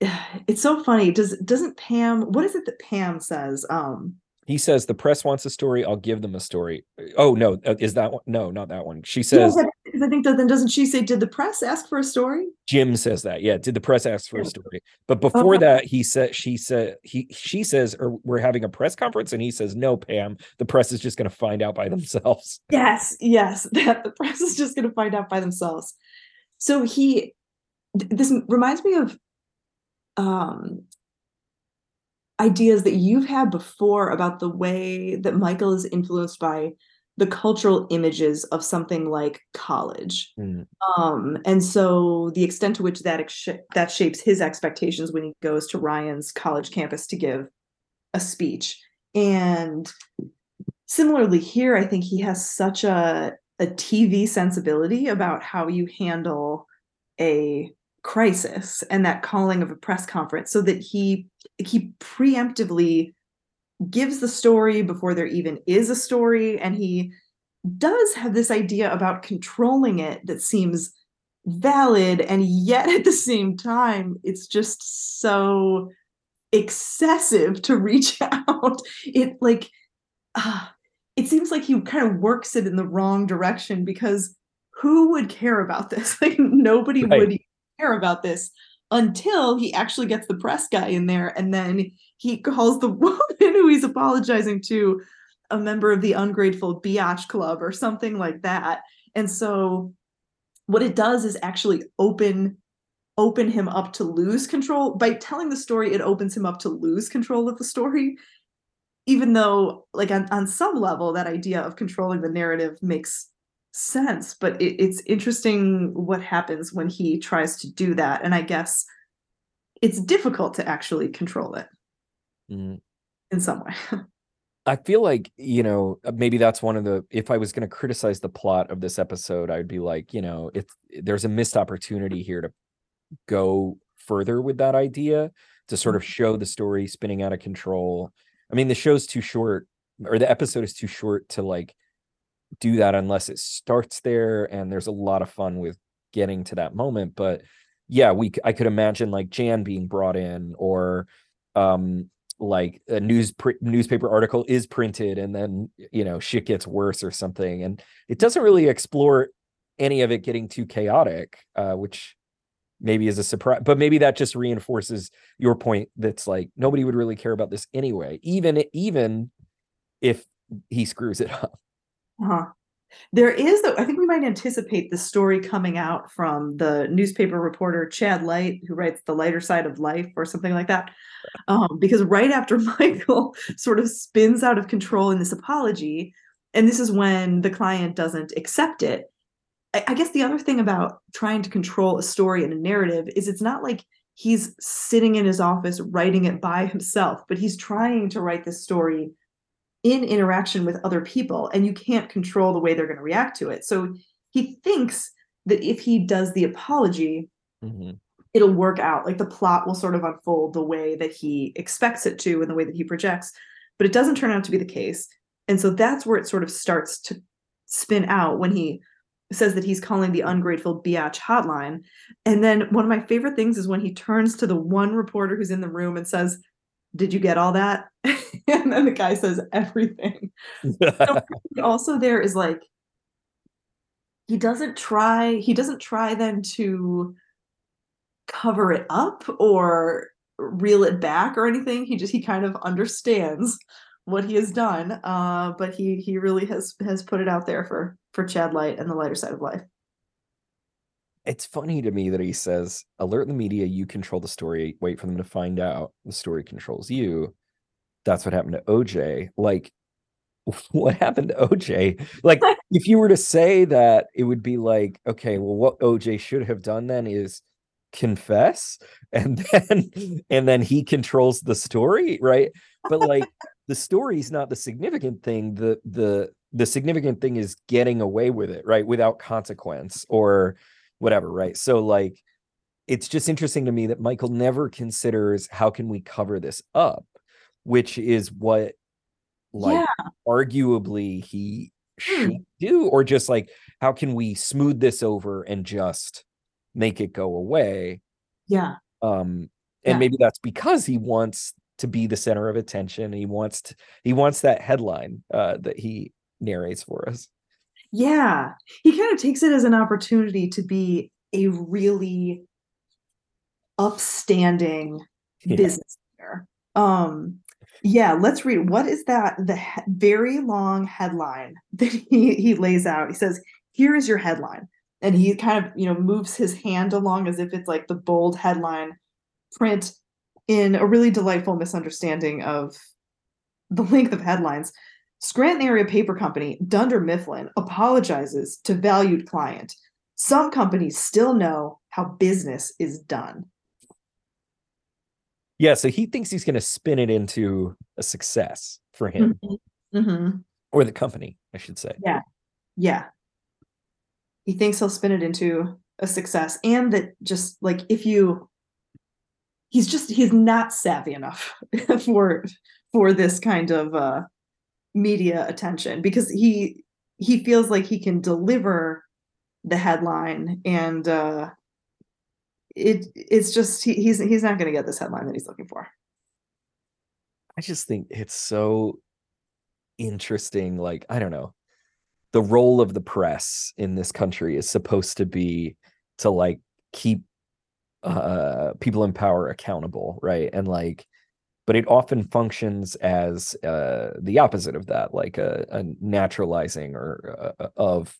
*sighs* it's so funny does doesn't pam what is it that pam says? Um he says the press wants a story i'll give them a story. Oh no uh, is that one no not that one. She says i think that then doesn't she say did the press ask for a story? Jim says that yeah did the press ask for a story? But before okay. that he said she said he she says or we're having a press conference and he says no pam the press is just going to find out by themselves. Yes yes *laughs* that the press is just going to find out by themselves. So he this reminds me of um ideas that you've had before about the way that Michael is influenced by the cultural images of something like college. Mm. Um, and so the extent to which that ex- that shapes his expectations when he goes to Ryan's college campus to give a speech. And similarly here, I think he has such a a TV sensibility about how you handle a crisis and that calling of a press conference so that he he preemptively gives the story before there even is a story. And he does have this idea about controlling it that seems valid. And yet at the same time it's just so excessive to reach *laughs* out. It like uh, it seems like he kind of works it in the wrong direction because who would care about this? *laughs* Like nobody right. would care about this until he actually gets the press guy in there and then he calls the *laughs* woman who he's apologizing to a member of the ungrateful biatch club or something like that. And so what it does is actually open open him up to lose control. By telling the story it opens him up to lose control of the story even though like on, on some level that idea of controlling the narrative makes sense but it, it's interesting what happens when he tries to do that and i guess it's difficult to actually control it mm. in some way *laughs* i feel like you know maybe that's one of the if i was going to criticize the plot of this episode i'd be like you know if there's a missed opportunity here to go further with that idea to sort of mm-hmm. show the story spinning out of control i mean the show's too short or the episode is too short to like do that unless it starts there and there's a lot of fun with getting to that moment but yeah we i could imagine like jan being brought in or um like a news pr- newspaper article is printed and then you know shit gets worse or something and it doesn't really explore any of it getting too chaotic uh which maybe is a surprise but maybe that just reinforces your point that's like nobody would really care about this anyway even even if he screws it *laughs* up uh-huh. There is, though, I think we might anticipate the story coming out from the newspaper reporter Chad Light, who writes The Lighter Side of Life or something like that. Um, because right after *laughs* Michael sort of spins out of control in this apology, and this is when the client doesn't accept it. I, I guess the other thing about trying to control a story and a narrative is it's not like he's sitting in his office writing it by himself, but he's trying to write this story in interaction with other people and you can't control the way they're going to react to it. So he thinks that if he does the apology mm-hmm. it'll work out. Like the plot will sort of unfold the way that he expects it to and the way that he projects but it doesn't turn out to be the case. And so that's where it sort of starts to spin out when he says that he's calling the ungrateful biatch hotline. And then one of my favorite things is when he turns to the one reporter who's in the room and says Did you get all that? *laughs* and then the guy says everything. so *laughs* also there is like he doesn't try he doesn't try then to cover it up or reel it back or anything. He just he kind of understands what he has done. Uh, but he he really has has put it out there for for Chad Light and the lighter side of life. It's funny to me that he says, "Alert the media. You control the story. Wait for them to find out. The story controls you." That's what happened to OJ. Like, *laughs* what happened to OJ? Like, *laughs* if you were to say that, it would be like, okay, well, what OJ should have done then is confess *laughs* and then and then he controls the story right but like the story's not the significant thing the the the significant thing is getting away with it right without consequence or whatever right so like it's just interesting to me that michael never considers how can we cover this up which is what like yeah. arguably he hmm. should do or just like how can we smooth this over and just make it go away yeah um and yeah. maybe that's because he wants to be the center of attention he wants to he wants that headline uh that he narrates for us yeah. He kind of takes it as an opportunity to be a really upstanding yeah. business leader um yeah let's read what is that the he- very long headline *laughs* that he he lays out. He says here is your headline. And he kind of you know moves his hand along as if it's like the bold headline print in a really delightful misunderstanding of the length of headlines scranton area paper company dunder mifflin apologizes to valued client. Some companies still know how business is done. Yeah so he thinks he's going to spin it into a success for him. Mm-hmm. Mm-hmm. or the company i should say. Yeah. Yeah. He thinks he'll spin it into a success and that just like if you he's just he's not savvy enough *laughs* for for this kind of uh media attention because he he feels like he can deliver the headline and uh it it's just he, he's he's not going to get this headline that he's looking for. I just think it's so interesting like i don't know the role of the press in this country is supposed to be to like keep uh people in power accountable right? And like but it often functions as uh the opposite of that like a, a naturalizing or uh, of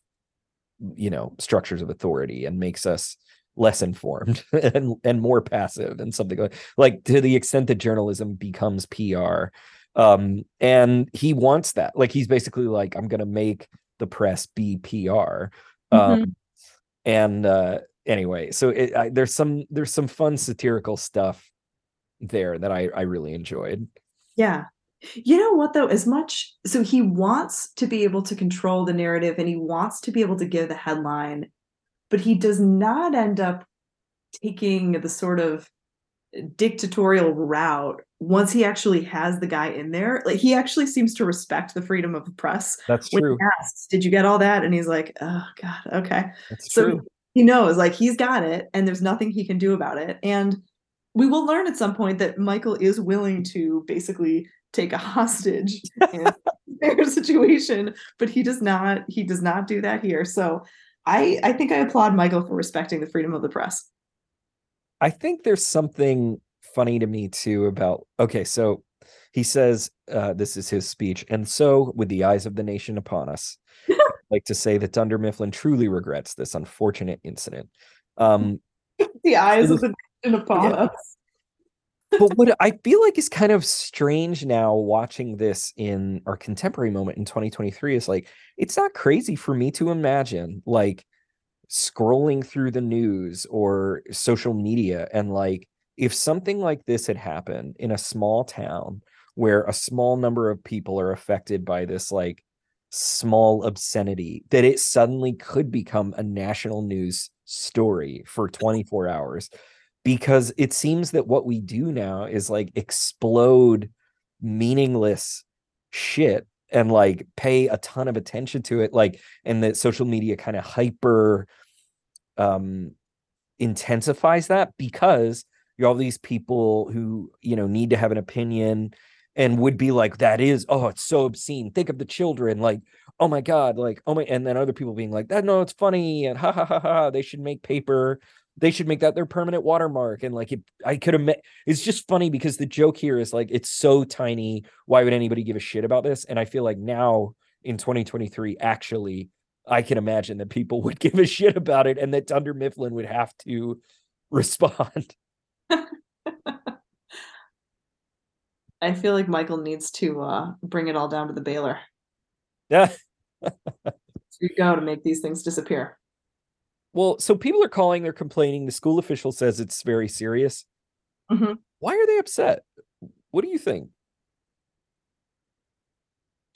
you know structures of authority and makes us less informed *laughs* and and more passive and something like like to the extent that journalism becomes PR um and he wants that like he's basically like i'm going to make the press be PR. Mm-hmm. Um, and uh, anyway, so it, I, there's some there's some fun satirical stuff there that I I really enjoyed. Yeah. You know what though, as much so he wants to be able to control the narrative and he wants to be able to give the headline, but he does not end up taking the sort of dictatorial route once he actually has the guy in there like he actually seems to respect the freedom of the press that's true asks, did you get all that and he's like oh god okay that's so true. he knows like he's got it and there's nothing he can do about it and we will learn at some point that michael is willing to basically take a hostage in *laughs* their situation but he does not he does not do that here so i i think i applaud michael for respecting the freedom of the press I think there's something funny to me too about okay, so he says uh, this is his speech, and so with the eyes of the nation upon us, *laughs* like to say that Dunder Mifflin truly regrets this unfortunate incident. Um, *laughs* the eyes of the nation upon yeah. but what I feel like is kind of strange now watching this in our contemporary moment in 2023 is like it's not crazy for me to imagine like scrolling through the news or social media and like if something like this had happened in a small town where a small number of people are affected by this like small obscenity that it suddenly could become a national news story for 24 hours because it seems that what we do now is like explode meaningless shit and like pay a ton of attention to it like and that social media kind of hyper um intensifies that because you all these people who you know need to have an opinion and would be like that is oh it's so obscene. Think of the children like oh my god like oh my and then other people being like that no it's funny and ha ha ha ha they should make paper they should make that their permanent watermark and like it, i could have met it's just funny because the joke here is like it's so tiny why would anybody give a shit about this and i feel like now in 2023 actually i can imagine that people *laughs* would give a shit about it and that dunder mifflin would have to *laughs* respond I feel like Michael needs to uh, bring it all down to the baler. *laughs* yeah You go to make these things disappear. Well so people are calling they're complaining the school official says it's very serious Mhm. why are they upset what do you think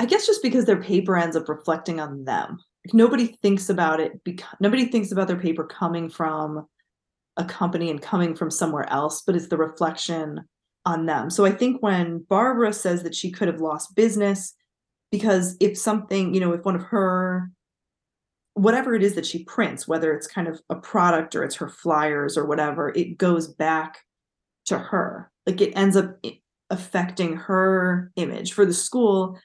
I guess just because their paper ends up reflecting on them. Like, nobody thinks about it because nobody thinks about their paper coming from a company and coming from somewhere else, but it's the reflection on them. So I think when Barbara says that she could have lost business because if something, you know, if one of her whatever it is that she prints, whether it's kind of a product or it's her flyers or whatever, it goes back to her. Like it ends up affecting her image for the school.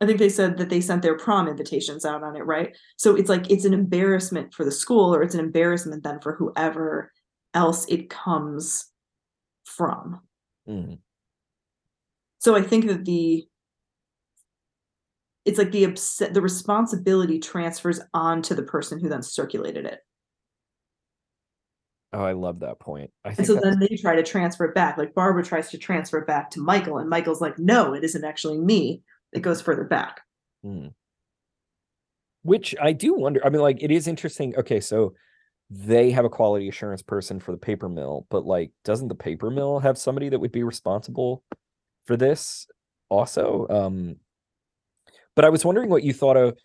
I think they said that they sent their prom invitations out on it, right? So it's like it's an embarrassment for the school, or it's an embarrassment then for whoever else it comes from. Mm, So I think that the it's like the upset the responsibility transfers onto the person who then circulated it. oh i love that point i And so then they try to transfer it back. Like Barbara tries to transfer it back to Michael, and Michael's like, no, it isn't actually me. It goes further back. Mm. Which I do wonder. I mean, like, it is interesting. Okay, so they have a quality assurance person for the paper mill, but like, doesn't the paper mill have somebody that would be responsible for this also? Um, but I was wondering what you thought of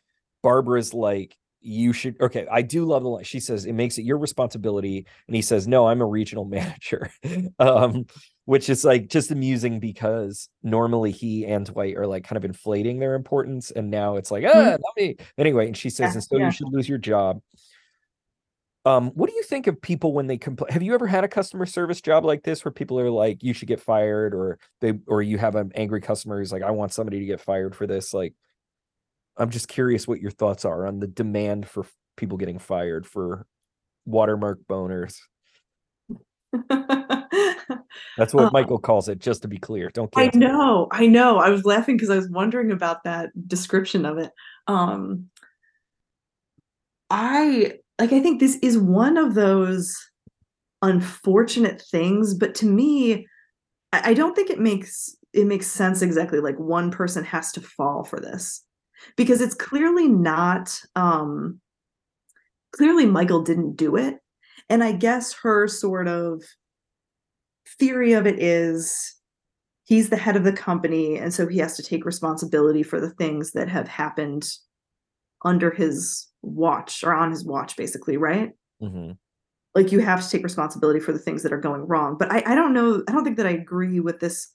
Barbara's like, you should okay. I do love the line. She says it makes it your responsibility, and he says, No, I'm a regional *laughs* manager. um, which is like just amusing because normally he and Dwight are like kind of inflating their importance, and now it's like, ah, Mhm. not me. Anyway, and she says, Yeah, and so yeah. you should lose your job. Um, what do you think of people when they complain? Have you ever had a customer service job like this where people are like, you should get fired, or they, or you have an angry customer who's like, I want somebody to get fired for this? Like, I'm just curious what your thoughts are on the demand for people getting fired for watermark boners. *laughs* That's what Uh, Michael calls it, just to be clear. Don't I know, I know. I was laughing because I was wondering about that description of it. Um I like I think this is one of those unfortunate things, but to me, I, I don't think it makes it makes sense exactly like one person has to fall for this. Because it's clearly not um clearly Michael didn't do it. And I guess her sort of theory of it is he's the head of the company and so he has to take responsibility for the things that have happened under his watch or on his watch basically right Mhm. like you have to take responsibility for the things that are going wrong but I, I don't know i don't think that i agree with this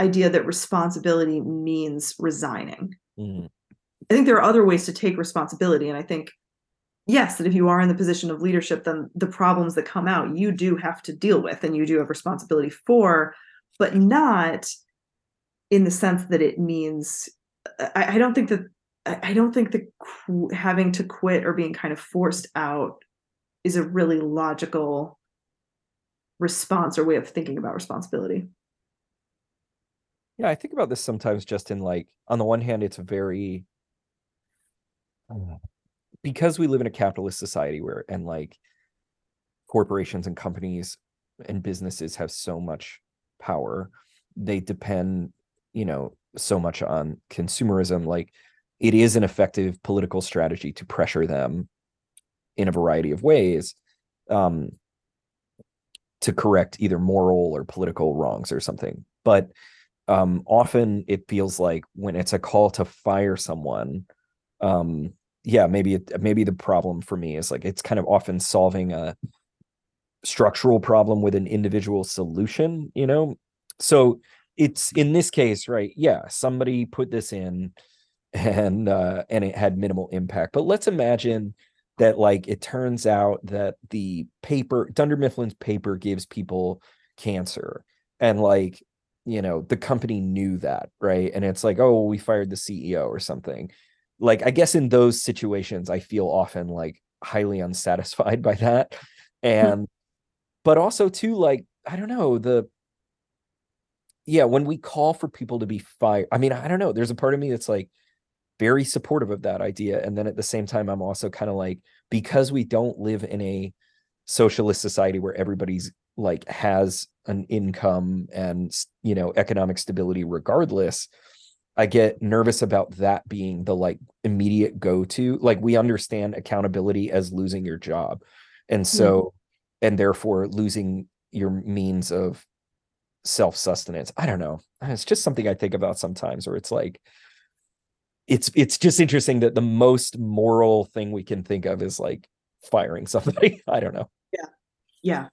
idea that responsibility means resigning Mhm. I think there are other ways to take responsibility. And I think, yes, that if you are in the position of leadership, then the problems that come out, you do have to deal with and you do have responsibility for, but not in the sense that it means, I, I don't think that, I don't think that having to quit or being kind of forced out is a really logical response or way of thinking about responsibility. Yeah, I think about this sometimes just in like, on the one hand, it's very, because we live in a capitalist society where, and like corporations and companies and businesses have so much power, they depend, you know, so much on consumerism. Like, it is an effective political strategy to pressure them in a variety of ways um, to correct either moral or political wrongs or something. But um, often it feels like when it's a call to fire someone, um, yeah, maybe it, maybe the problem for me is like it's kind of often solving a structural problem with an individual solution, you know. So it's in this case, right? Yeah, somebody put this in, *laughs* and uh, and it had minimal impact. But let's imagine that like it turns out that the paper Dunder Mifflin's paper gives people cancer and like you know the company knew that right and it's like oh we fired the ceo or something like i guess in those situations i feel often like highly unsatisfied *laughs* by that. Hmm. And but also too like i don't know the yeah when we call for people to be fired i mean i don't know there's a part of me that's like very supportive of that idea. And then at the same time i'm also kind of like because we don't live in a socialist society where everybody's like has an income and you know economic stability regardless i get nervous about that being the like immediate go to like we understand accountability as losing your job. And so and therefore losing your means of self sustenance i don't know. It's just something i think about sometimes where it's like it's it's just interesting that the most moral thing we can think of is like firing somebody. *laughs* I don't know. Yeah. Yeah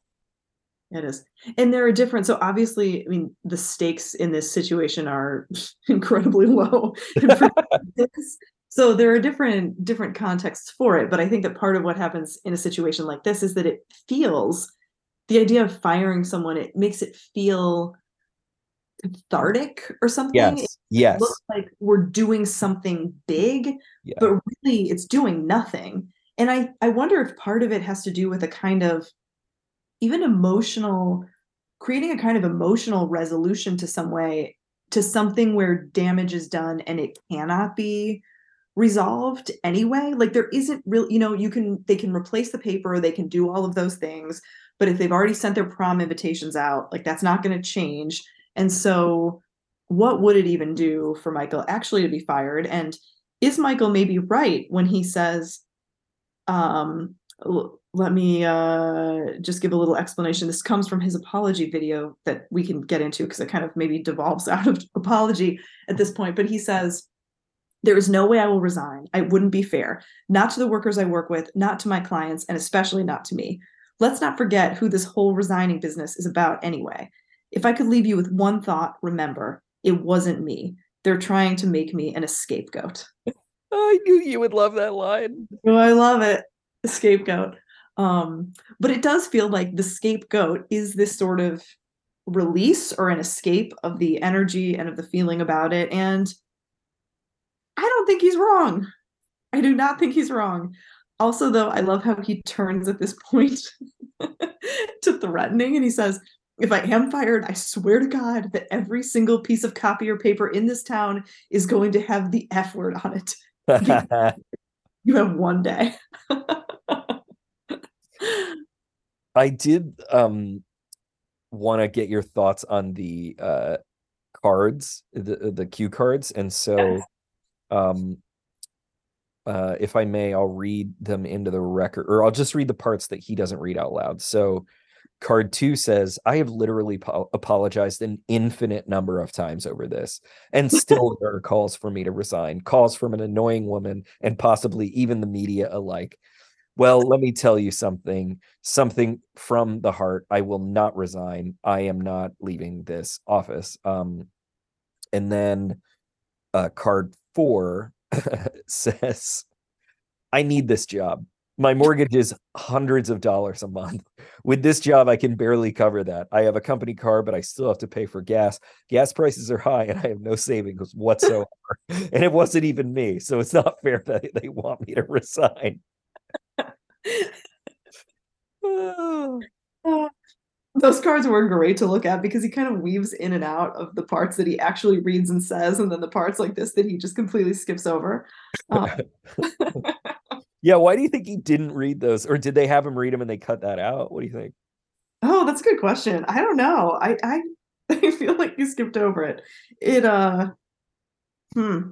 it is. And there are different, so obviously, I mean, the stakes in this situation are *laughs* incredibly low. *laughs* so there are different different contexts for it. But I think that part of what happens in a situation like this is that it feels the idea of firing someone, it makes it feel cathartic or something. Yes. It yes. looks like we're doing something big, yeah. but really it's doing nothing. And I, I wonder if part of it has to do with a kind of even emotional creating a kind of emotional resolution to some way to something where damage is done and it cannot be resolved anyway. Like there isn't real you know you can they can replace the paper they can do all of those things but if they've already sent their prom invitations out like that's not going to change. And so what would it even do for michael actually to be fired? And is michael maybe right when he says um let me uh, just give a little explanation. This comes from his apology video that we can get into because it kind of maybe devolves *laughs* out of apology at this point. But he says, There is no way I will resign. I wouldn't be fair, not to the workers I work with, not to my clients, and especially not to me. Let's not forget who this whole resigning business is about anyway. If I could leave you with one thought, remember, it wasn't me. They're trying to make me an scapegoat. *laughs* I knew you would love that line. Oh, I love it. Scapegoat. Um, but it does feel like the scapegoat is this sort of release or an escape of the energy and of the feeling about it. And I don't think he's wrong. I do not think he's wrong. Also, though, I love how he turns at this point *laughs* to threatening and he says, if I am fired, I swear to God that every single piece of copy or paper in this town is going to have the F word on it. *laughs* *laughs* you have one day. *laughs* I did um want to get your thoughts on the uh cards, the the cue cards, and so um uh if I may, I'll read them into the record, or I'll just read the parts that he doesn't read out loud. So card two says, I have literally po- apologized an infinite number of times over this, and still there are calls for me to resign, calls from an annoying woman, and possibly even the media alike. Well, let me tell you something, something from the heart. I will not resign. I am not leaving this office. Um, and then uh, card four *laughs* says, I need this job. My mortgage is hundreds of dollars a month. With this job, I can barely cover that. I have a company car, but I still have to pay for gas. Gas prices are high, and I have no savings *laughs* whatsoever. and it wasn't even me. So it's not fair that they want me to resign. *sighs* Those cards were great to look at because he kind of weaves in and out of the parts that he actually reads and says, and then the parts like this that he just completely skips over. Um, *laughs* yeah, why do you think he didn't read those, or did they have him read them and they cut that out? What do you think? Oh, that's a good question. I don't know. I I, *laughs* I feel like he skipped over it. It uh, hmm.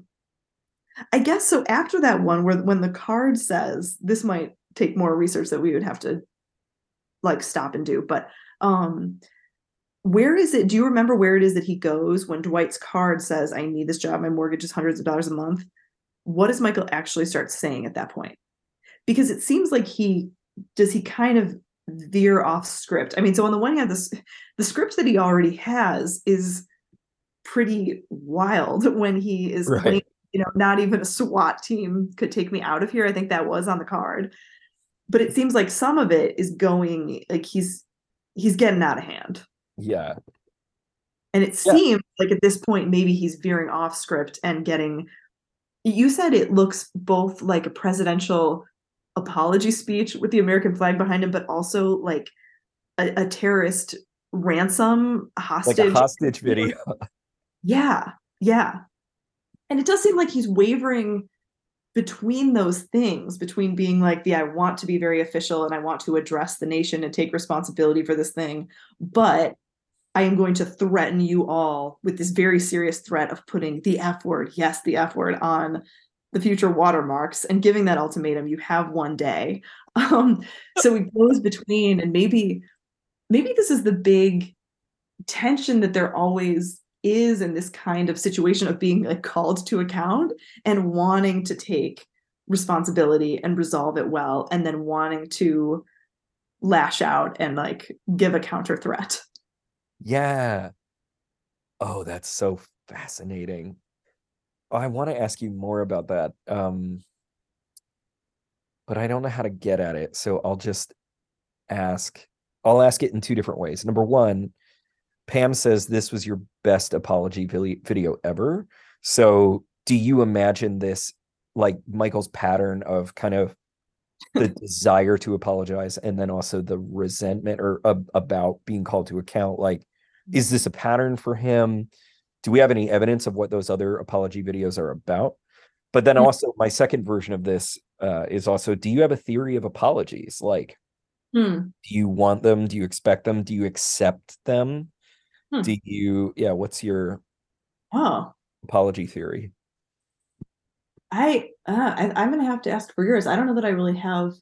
I guess so. After that one, where when the card says this might take more research that we would have to like stop and do, but um, where is it? Do you remember where it is that he goes when Dwight's card says, "I need this job. My mortgage is hundreds of dollars a month"? What does Michael actually start saying at that point? Because it seems like he does he kind of veer off script. I mean, so on the one hand, this the script that he already has is pretty wild *laughs* when he is right. playing you know, not even a SWAT team could take me out of here. I think that was on the card. But it seems like some of it is going like he's he's getting out of hand. Yeah. And it Yeah. seems like at this point, maybe he's veering off script and getting. You said it looks both like a presidential apology speech with the American flag behind him, but also like a, a terrorist ransom hostage. Like a hostage video. Yeah, yeah. And it does seem like he's wavering between those things, between being like, yeah, I want to be very official and I want to address the nation and take responsibility for this thing, but I am going to threaten you all with this very serious threat of putting the F word, yes, the F word on the future watermarks and giving that ultimatum. You have one day. *laughs* Um, so he goes between, and maybe, maybe this is the big tension that they're always is in this kind of situation of being like called to account and wanting to take responsibility and resolve it well and then wanting to lash out and like give a counter threat Yeah. Oh, that's so fascinating. Oh, I want to ask you more about that. Um, but I don't know how to get at it. So I'll just ask, I'll ask it in two different ways. Number one, Pam says this was your best apology video ever. So do you imagine this like Michael's pattern of kind of the *laughs* desire to apologize and then also the resentment or uh, about being called to account? Like is this a pattern for him? Do we have any evidence of what those other apology videos are about? But then Mm. also my second version of this uh, is also do you have a theory of apologies? Like Hmm. do you want them? Do you expect them? Do you accept them Hmm. do you yeah what's your oh apology theory I, uh, I I'm gonna have to ask for yours. I don't know that I really have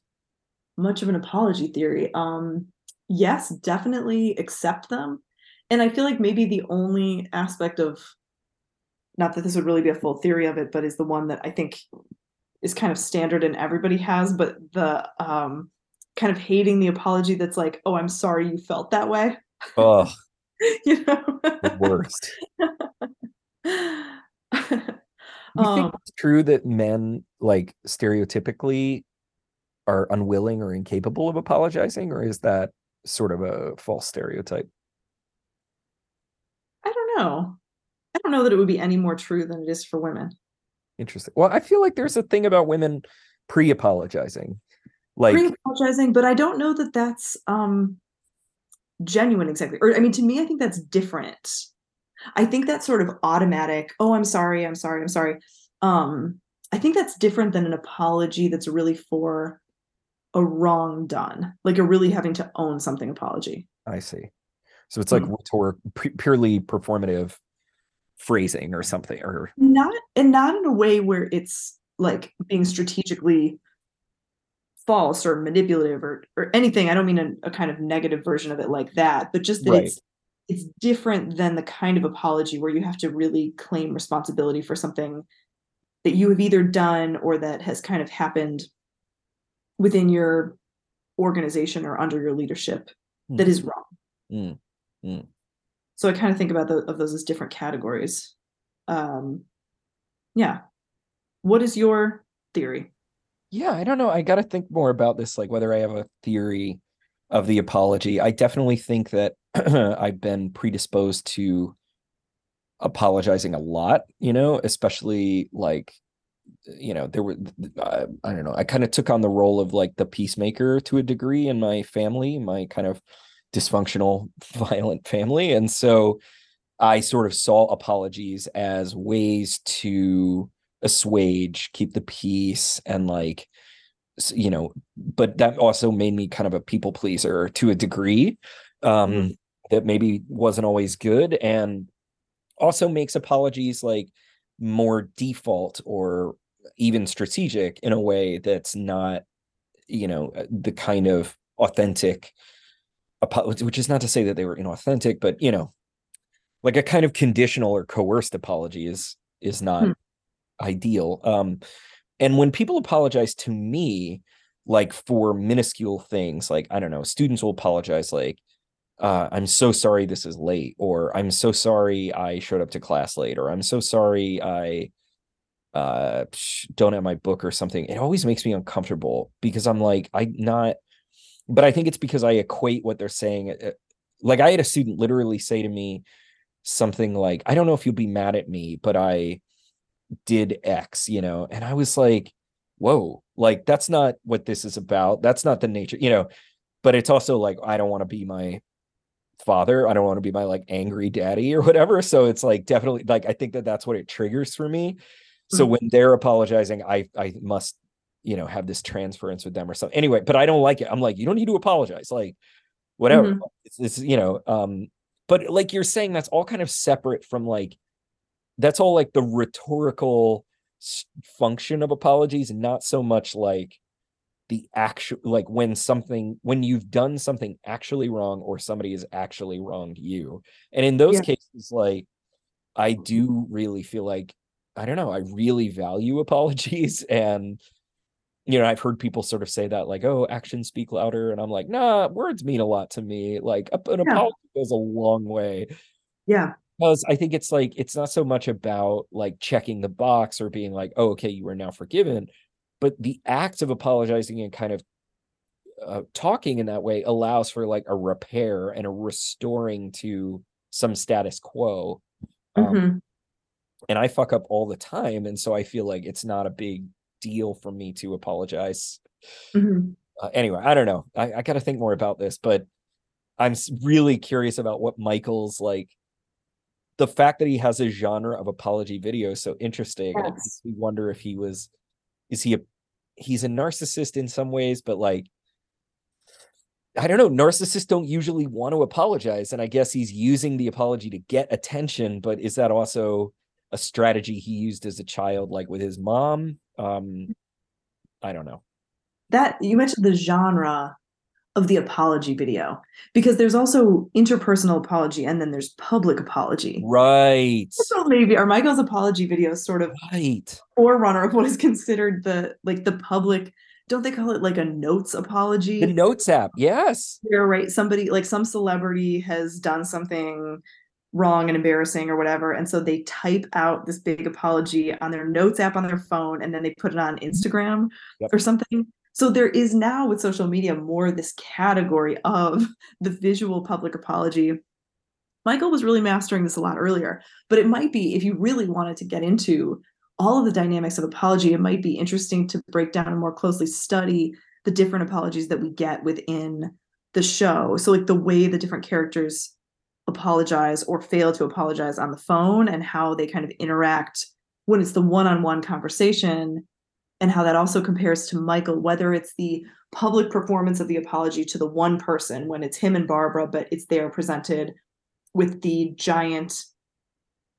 much of an apology theory. Um, yes, definitely accept them, and I feel like maybe the only aspect of, not that this would really be a full theory of it, but is the one that I think is kind of standard and everybody has, but the um kind of hating the apology that's like, oh, I'm sorry you felt that way, oh *laughs* you know. the worst *laughs* you um, think it's true that men like stereotypically are unwilling or incapable of apologizing or is that sort of a false stereotype I don't know. I don't know that it would be any more true than it is for women. interesting well i feel like there's a thing about women pre-apologizing like Pre-apologizing, but I don't know that that's um genuine exactly. Or I mean, to me, I think that's different. I think that's sort of automatic. Oh, I'm sorry. I'm sorry. I'm sorry. Um, I think that's different than an apology that's really for a wrong done, like a really having to own something apology. i see so it's like Hmm. rhetoric pu- purely performative phrasing or something or Not and not in a way where it's like being strategically false or manipulative or or anything. I don't mean a, a kind of negative version of it like that, but just that Right. it's it's different than the kind of apology where you have to really claim responsibility for something that you have either done or that has kind of happened within your organization or under your leadership that Hmm. is wrong. Mm, mm. So I kind of think about the, of those as different categories. Um, yeah. What is your theory? Yeah, I don't know. I got to think more about this, like whether I have a theory of the apology. I definitely think that *clears throat* I've been predisposed to apologizing a lot, you know, especially like, you know, there were, I don't know, I kind of took on the role of like the peacemaker to a degree in my family, my kind of dysfunctional, *laughs* violent family. And so I sort of saw apologies as ways to assuage, keep the peace, and like, you know, but that also made me kind of a people pleaser to a degree um, Mm. that maybe wasn't always good, and also makes apologies like more default or even strategic in a way that's not, you know, uh, the kind of authentic. Which is not to say that they were inauthentic, but you know, like a kind of conditional or coerced apology is is not Hmm. Ideal um and when people apologize to me like for minuscule things like i don't know students will apologize like uh i'm so sorry this is late or i'm so sorry i showed up to class late or i'm so sorry i uh don't have my book or something. It always makes me uncomfortable because i'm like i'm not but i think it's because i equate what they're saying uh, like I had a student literally say to me something like, I don't know if you'll be mad at me, but I did X, you know, and I was like, whoa, like that's not what this is about. That's not the nature, you know, but it's also like, I don't want to be my father. I don't want to be my like angry daddy or whatever. So it's like definitely like I think that that's what it triggers for me. So mm-hmm. when they're apologizing, I I must you know have this transference with them or something. Anyway, but I don't like it. I'm like you don't need to apologize. Like whatever. Mm-hmm. It's, it's you know um but like you're saying that's all kind of separate from like that's all like the rhetorical function of apologies and not so much like the actual like when something when you've done something actually wrong or somebody has actually wronged you. And in those yeah. cases like i do really feel like i don't know i really value *laughs* apologies. And you know i've heard people sort of say that like oh actions speak louder. And i'm like nah words mean a lot to me. Like an yeah. apology goes a long way. Yeah because I think it's like it's not so much about like checking the box or being like, oh, okay, you are now forgiven, but the act of apologizing and kind of uh, talking in that way allows for like a repair and a restoring to some status quo. Um, mm-hmm. And I fuck up all the time, and so I feel like it's not a big deal for me to apologize. Mm-hmm. Uh, anyway, I don't know. I, I got to think more about this, but I'm really curious about what Michael's like the fact that he has a genre of apology video is so interesting. Yes. we wonder if he was, is he a, he's a narcissist in some ways, but like, I don't know, narcissists don't usually want to apologize. And I guess he's using the apology to get attention, but is that also a strategy he used as a child, like with his mom? Um, I don't know. That you mentioned the genre of the apology video because there's also interpersonal apology and then there's public apology. Right. So maybe our Michael's apology video is sort of right forerunner of what is considered the like the public. Don't they call it like a notes apology? The notes app, yes. You're right. Somebody like some celebrity has done something wrong and embarrassing or whatever. And so they type out this big apology on their notes app on their phone and then they put it on Instagram yep. or something. So there is now with social media more this category of the visual public apology. Michael was really mastering this a lot earlier, but it might be if you really wanted to get into all of the dynamics of apology, it might be interesting to break down and more closely study the different apologies that we get within the show. So, like the way the different characters apologize or fail to apologize on the phone and how they kind of interact when it's the one on one conversation and how that also compares to Michael, whether it's the public performance of the apology to the one person when it's him and Barbara, but it's there presented with the giant,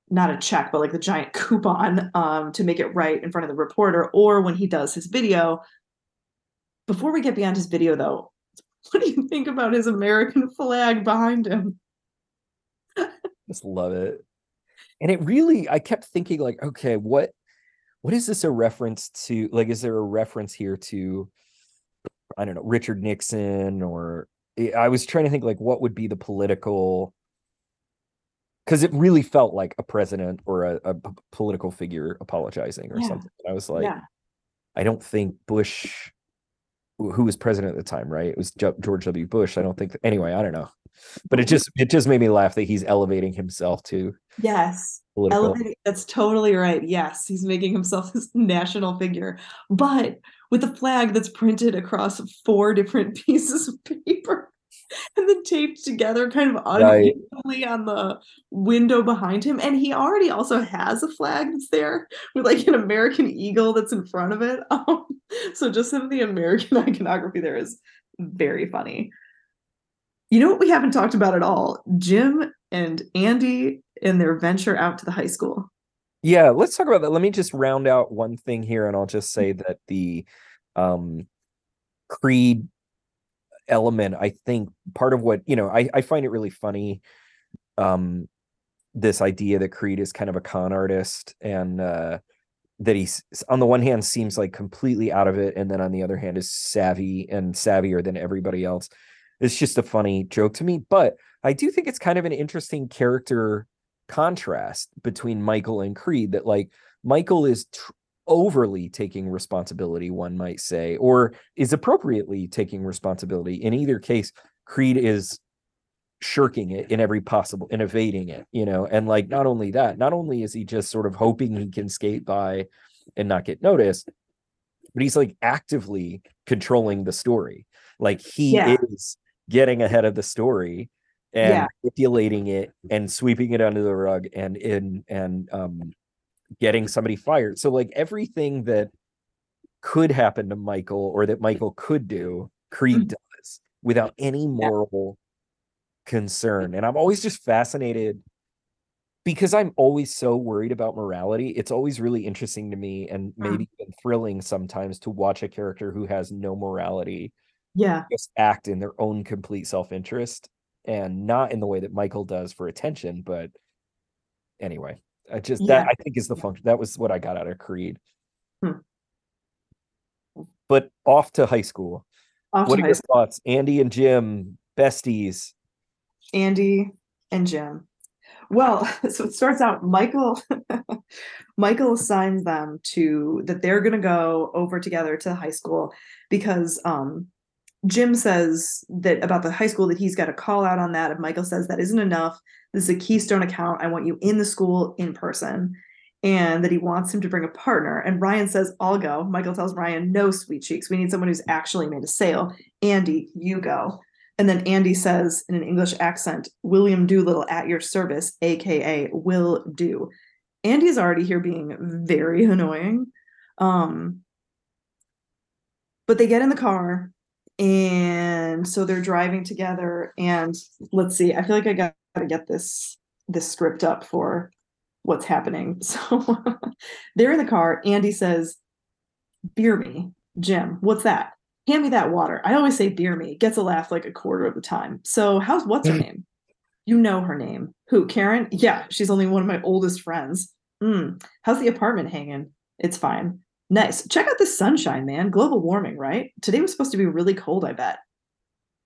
not a check, but like the giant *laughs* coupon um, to make it right in front of the reporter, or when he does his video. Before we get beyond his video, though, *laughs* what do you think about his American flag behind him? Just love it. And it really, I kept thinking, like, okay, what what is this a reference to? Like, is there a reference here to, I don't know, Richard Nixon or eh, I was trying to think like what would be the political because it really felt like a president or a, a political figure apologizing or yeah. something. I was like, yeah. I don't think Bush, who was president at the time, right? It was George W. Bush. I don't think. That, anyway, I don't know, but it just it just made me laugh that he's elevating himself to yes Elevating, that's totally right. Yes, he's making himself *laughs* this national figure, but with a flag that's printed across four different *laughs* pieces of paper *laughs* and then taped together kind of unevenly right. on the window behind him. And he already also has a flag that's there with like an American eagle that's in front of it. Um, so just some of the American iconography there is very funny. You know what we haven't talked about at all? Jim and Andy in their venture out to the high school. Yeah, let's talk about that. Let me just round out one thing here, and I'll just say that the um, Creed element, I think part of what, you know, I, I find it really funny. Um, this idea that Creed is kind of a con artist and uh, that he's on the one hand seems like completely out of it, and then on the other hand is savvy and savvier than everybody else. It's just a funny joke to me, but I do think it's kind of an interesting character contrast between Michael and Creed that like Michael is tr- overly taking responsibility one might say or is appropriately taking responsibility. In either case Creed is shirking it in every possible in evading it you know? And like not only that not only is he just sort of hoping he can skate by and not get noticed but he's like actively controlling the story. Like he Yeah. is getting ahead of the story and Yeah. manipulating it and sweeping it under the rug and in and um getting somebody fired so like everything that could happen to michael or that michael could do creed Mhm. does without any moral concern and i'm always just fascinated because i'm always so worried about morality it's always really interesting to me and Mm. maybe even thrilling sometimes to watch a character who has no morality Yeah. just act in their own complete self-interest and not in the way that michael does for attention but anyway i just that i think is the function that was what i got out of creed Hmm. but off to high school Off what to are your school. thoughts andy and jim besties Andy and Jim. Well, *laughs* so it starts out Michael *laughs* Michael assigns them to that they're gonna go over together to high school because um Jim says that about the high school that he's got a call out on that. If Michael says that isn't enough, this is a keystone account. I want you in the school in person. And that he wants him to bring a partner. And Ryan says, I'll go. Michael tells Ryan, no, sweet cheeks. We need someone who's actually made a sale. Andy, you go. And then Andy says in an English accent, William Doolittle at your service, aka will do. Andy's already here being very *laughs* annoying. Um, but they get in the car and so they're driving together and let's see, I feel like I got to get this this script up for what's happening. *laughs* So they're in the car. Andy says, Beer me, Jim. What's that? Hand me that water. I always say beer me. Gets a laugh like a quarter of the time. So how's what's her name? You know her name. Who? Karen? Yeah, she's only one of my oldest friends. Hmm. How's the apartment hanging? It's fine. Nice. Check out the sunshine, man. Global warming, right? Today was supposed to be really cold, I bet.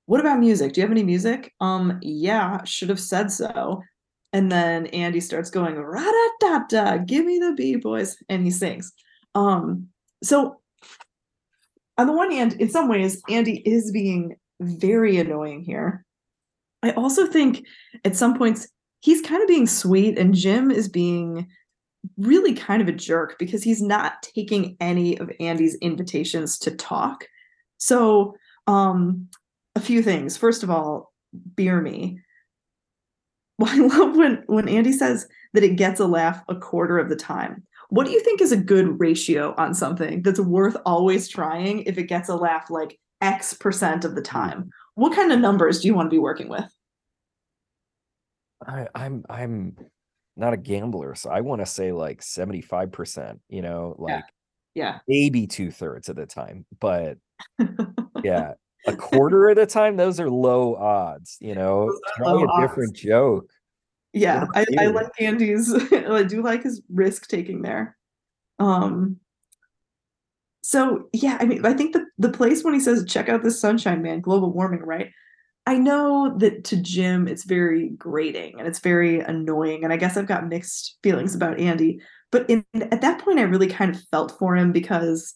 What about music? Do you have any music? Um, yeah, should have said so. And then Andy starts going, ra da da da, give me the B boys, and he sings. Um, so on the one hand, in some ways, Andy is being very annoying here. I also think at some points he's kind of being sweet, and Jim is being really kind of a jerk because he's not taking any of Andy's invitations to talk. So, um, a few things. First of all, beer me. *laughs* Well, I love when when Andy says that it gets a laugh a quarter of the time. What do you think is a good ratio on something that's worth always trying if it gets a laugh like X percent of the time? What kind of numbers do you want to be working with? I, I'm I'm not a gambler, so I want to say like 75%, you know, like Yeah. maybe two thirds of the time. But *laughs* yeah, a quarter of the time, those are low odds, you know. Try a different joke. Yeah, I, I like Andy's *laughs* I do like his risk taking there. Um so yeah, I mean I think the the place when he says check out this sunshine man, global warming, right? I know that to Jim it's very grating and it's very annoying and I guess I've got mixed feelings about Andy, but in at that point I really kind of felt for him because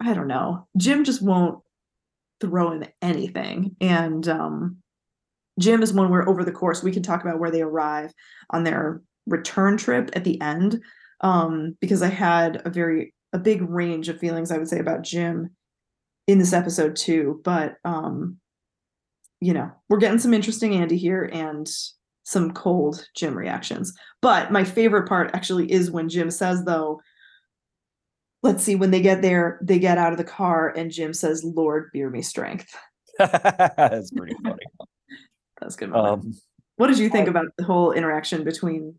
I don't know. Jim just won't throw him anything and um Jim is one where over the course we can talk about where they arrive on their return trip at the end. Um, because I had a very a big range of feelings I would say about Jim in this episode too. But um, you know, we're getting some interesting Andy here and some cold Jim reactions. But my favorite part actually is when Jim says though, let's see, when they get there, they get out of the car and Jim says, Lord, beer me strength. *laughs* That's pretty funny. That's good. Um, What did you think about the whole interaction between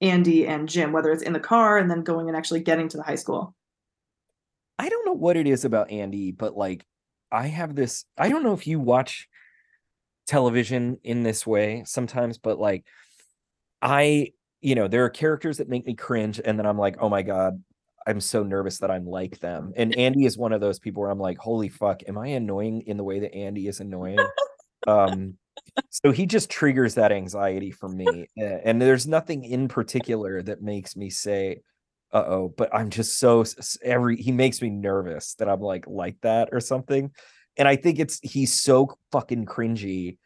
Andy and Jim, whether it's in the car and then going and actually getting to the high school? I don't know what it is about Andy, but like I have this, I don't know if you watch television in this way sometimes, but like I, you know, there are characters that make me cringe, and then I'm like, oh my God, I'm so nervous that I'm like them. And Andy is one of those people where I'm like, holy fuck, am I annoying in the way that Andy is annoying? um so he just triggers that anxiety for me and there's nothing in particular that makes me say uh-oh but i'm just so every he makes me nervous that i'm like like that or something and i think it's he's so fucking cringy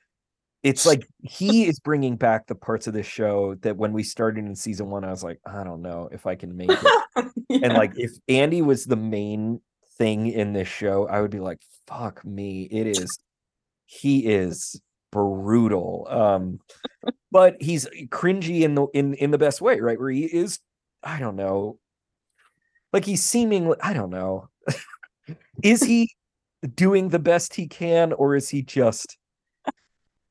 it's like he is bringing back the parts of the show that when we started in season one, I was like, I don't know if I can make it. *laughs* yeah. And like, if Andy was the main thing in this show, I would be like, fuck me. It is, he is brutal. Um, but he's cringy in the in in the best way, right? Where he is, I don't know, like he's seeming, I don't know. *laughs* is he doing the best he can, or is he just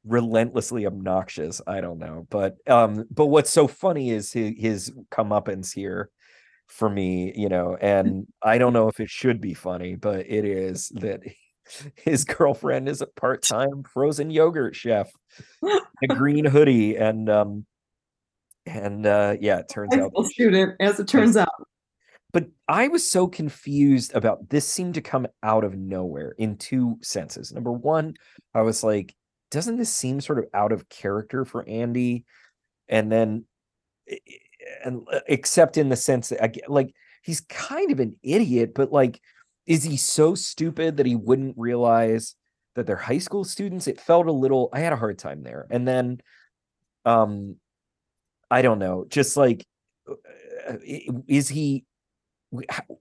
relentlessly obnoxious. I don't know, but um, but what's so funny is his, his comeuppance here for me, you know, and I don't know if it should be funny, but it is that *laughs* his girlfriend is a part-time frozen yogurt chef, a green hoodie, and um, and uh, yeah, it turns out as it turns out. But I was so confused about this seemed to come out of nowhere in two senses. Number one, I was like, doesn't this seem sort of out of character for Andy? And then, and uh, except in the sense that, like, he's kind of an idiot, but like, is he so stupid that he wouldn't realize that they're high school students? It felt a little, I had a hard time there. And then, um, I don't know, just like, uh, uh, is he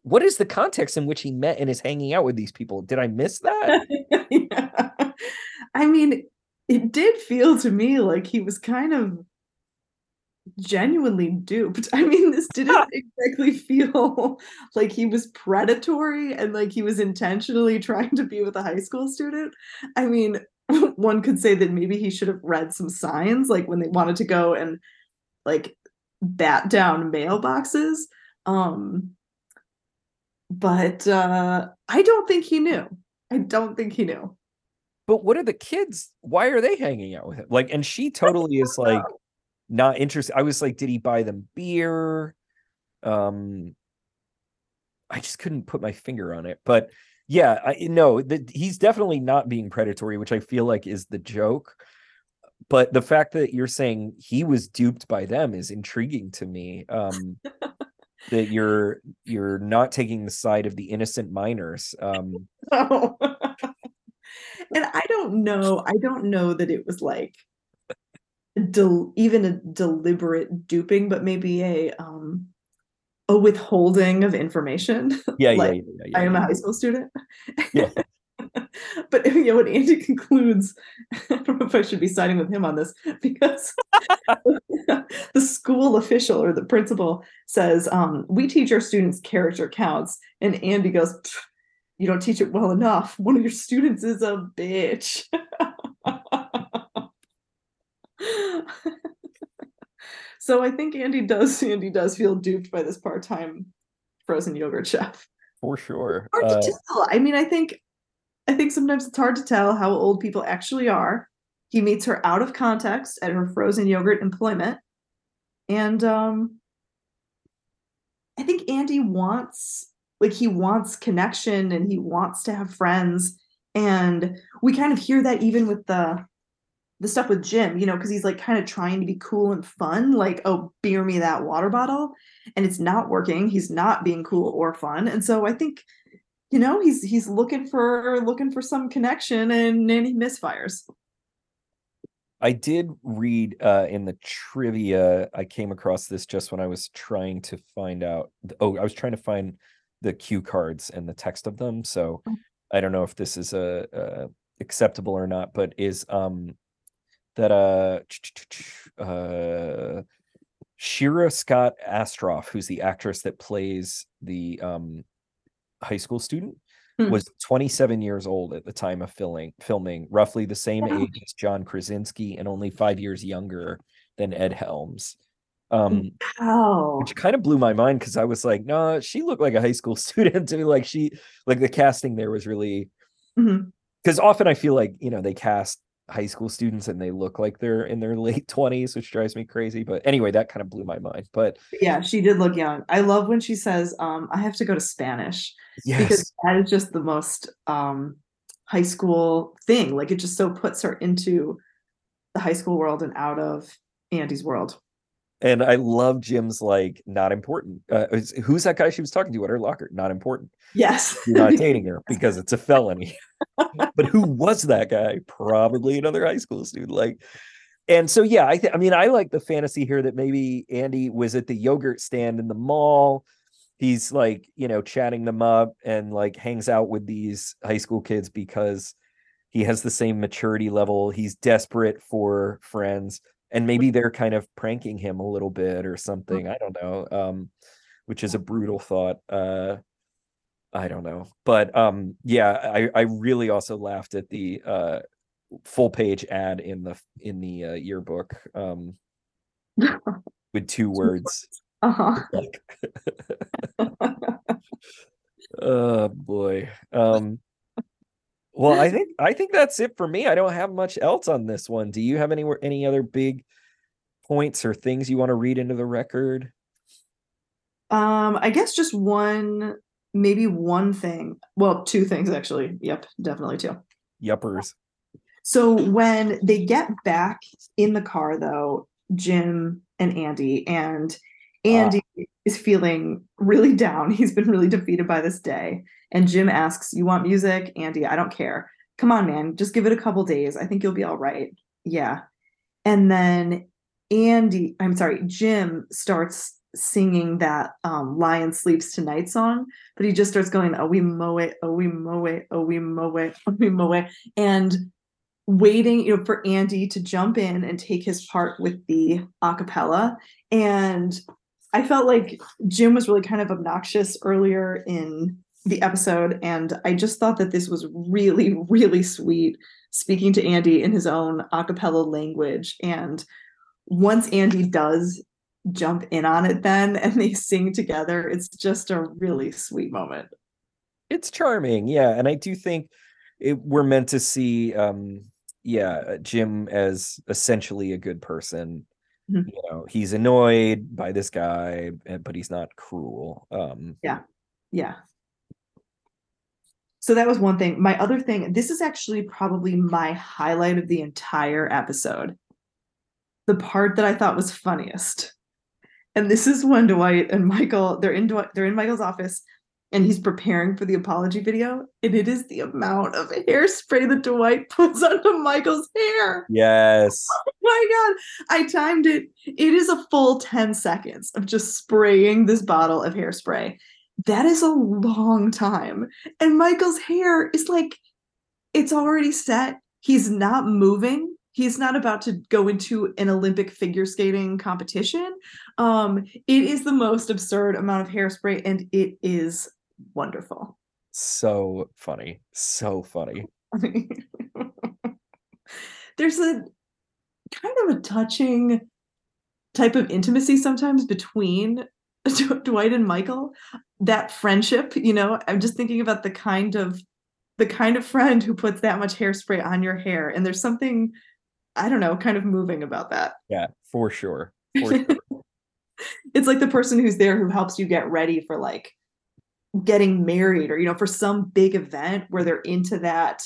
what is the context in which he met and is hanging out with these people? Did I miss that? *laughs* yeah. I mean, it did feel to me like he was kind of genuinely duped. *laughs* I mean, this didn't *laughs* exactly feel like he was predatory and like he was intentionally trying to be with a high school student. I mean, one could say that maybe he should have read some signs, like when they wanted to go and like bat down mailboxes. Um, but uh, I don't think he knew. I don't think he knew but what are the kids? Why are they hanging out with him? Like, and she totally is like not interested. I was like, did he buy them beer? Um, I just couldn't put my finger on it, but yeah, I no, that he's definitely not being predatory, which I feel like is the joke. But the fact that you're saying he was duped by them is intriguing to me. Um, *laughs* that you're you're not taking the side of the innocent minors. Um, *laughs* oh and I don't know. I don't know that it was like del- even a deliberate duping, but maybe a um a withholding of information. Yeah, like, yeah, yeah, yeah, I am yeah. a high school student. Yeah. *laughs* *laughs* but *laughs* you know when Andy concludes, *laughs* I don't know if I should be siding with him on this because the school official or the principal says, um, "We teach our students character counts," and Andy goes, you don't teach it well enough. One of your students is a bitch. so I think Andy does Andy does feel duped by this part-time frozen yogurt chef. For sure. Hard uh, tell. I mean, I think I think sometimes it's hard to tell how old people actually are. He meets her out of context at her frozen yogurt employment. And um I think Andy wants like he wants connection and he wants to have friends and we kind of hear that even with the the stuff with Jim, you know, because he's like kind of trying to be cool and fun, like, oh, beer me that water bottle. And it's not working. He's not being cool or fun. And so I think, you know, he's he's looking for looking for some connection and and he misfires. I did read uh, in the trivia. I came across this just when I was trying to find out. Oh, I was trying to find the cue cards and the text of them. So mm. I don't know if this is a, a acceptable or not, but is um that uh *tsk* uh Shira Scott Astrof, who's the actress that plays the um high school student, hmm. was 27 years old at the time of filming filming, roughly the same age as John Krasinski and only five years younger than Ed Helms um wow. which kind of blew my mind because i was like no she looked like a high school *laughs* student to me like she like the casting there was really because mm-hmm. often i feel like you know they cast high school students and they look like they're in their *laughs* late 20s which drives me crazy but anyway that kind of blew my mind but yeah she did look young i love when she says um i have to go to spanish yes. because that is just the most um high school thing like it just so puts her into the high school world and out of andy's world and I love Jim's like not important. Uh, who's that guy she was talking to at her locker? Not important. Yes, you're not *laughs* dating her because it's a felony. *laughs* but who was that guy? Probably another high school student. Like, and so yeah, I th- I mean, I like the fantasy here that maybe Andy was at the yogurt stand in the mall. He's like, you know, chatting them up and like hangs out with these high school kids because he has the same maturity level. He's desperate for friends, and maybe they're kind of pranking him a little bit or something. I don't know. Um, which is a brutal thought. Uh, I don't know, but um, yeah, I I really also laughed at the uh full page ad in the in the uh, yearbook um with *laughs* two words. Uh-huh. *laughs* oh boy. Um well, I think I think that's it for me. I don't have much else on this one. Do you have any any other big points or things you want to read into the record? Um, I guess just one, maybe one thing. Well, two things actually. Yep, definitely two. Yuppers. So when they get back in the car, though, Jim and Andy, and Andy uh, is feeling really down. *laughs* He's been really defeated by this day. And Jim asks, You want music? Andy, I don't care. Come on, man. Just give it a couple days. I think you'll be all right. Yeah. And then Andy, I'm sorry, Jim starts singing that um, Lion Sleeps Tonight song, but he just starts going, Oh, we it, oh, we it, oh, we it, *laughs* oh, we it. And waiting you know for andy to jump in and take his part with the acapella and i felt like jim was really kind of obnoxious earlier in the episode and i just thought that this was really really sweet speaking to andy in his own acapella language and once andy does jump in on it then and they sing together it's just a really sweet moment. It's charming yeah and i do think it, we're meant to see um yeah uh, jim as essentially a good person. Mm-hmm. you know he's annoyed by this guy but he's not cruel um. Yeah yeah. So that was one thing. My other thing this is actually probably my highlight of the entire episode. The part that i thought was funniest and this is when dwight and michael they're in dwight, they're in michael's office and he's preparing for the apology video, and it is the amount of hairspray that Dwight *laughs* puts onto Michael's hair. Yes. *laughs* Oh my god. I timed it. It is a full 10 seconds of just spraying this bottle of hairspray. That is a long time. And Michael's hair is like it's already set. He's not moving. He's not about to go into an Olympic figure skating competition. Um, it is the most absurd amount of hairspray, and it is wonderful. So funny. So funny. *laughs* There's a kind of a touching type of intimacy sometimes between *laughs* Dwight and Michael. That friendship, you know, I'm just thinking about the kind of the kind of friend who puts that much hairspray on your hair and there's something I don't know, kind of moving about that. Yeah, for sure. For *laughs* sure. it's like the person who's there who helps you get ready for like getting married or you know for some big event where they're into that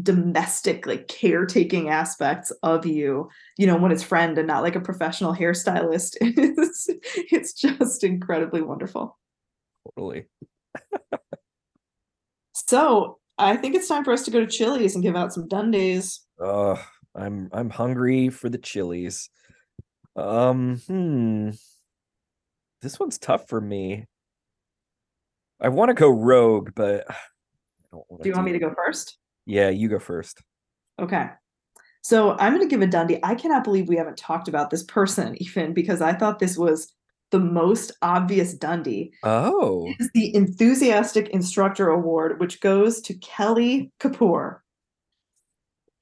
domestic like caretaking aspects of you you know when it's friend and not like a professional hairstylist *laughs* it's it's just incredibly wonderful totally so i think it's time for us to go to chili's and give out some dundies uh i'm i'm hungry for the chilies. um hmm this one's tough for me I want to go rogue, but *sighs* do you want me to go first? Yeah, you go first. Okay. So I'm going to give a Dundie. I cannot believe we haven't talked about this person, *laughs* even, because I thought this was the most obvious Dundie. Oh. Is the Enthusiastic Instructor Award, which goes to Kelly Kapoor.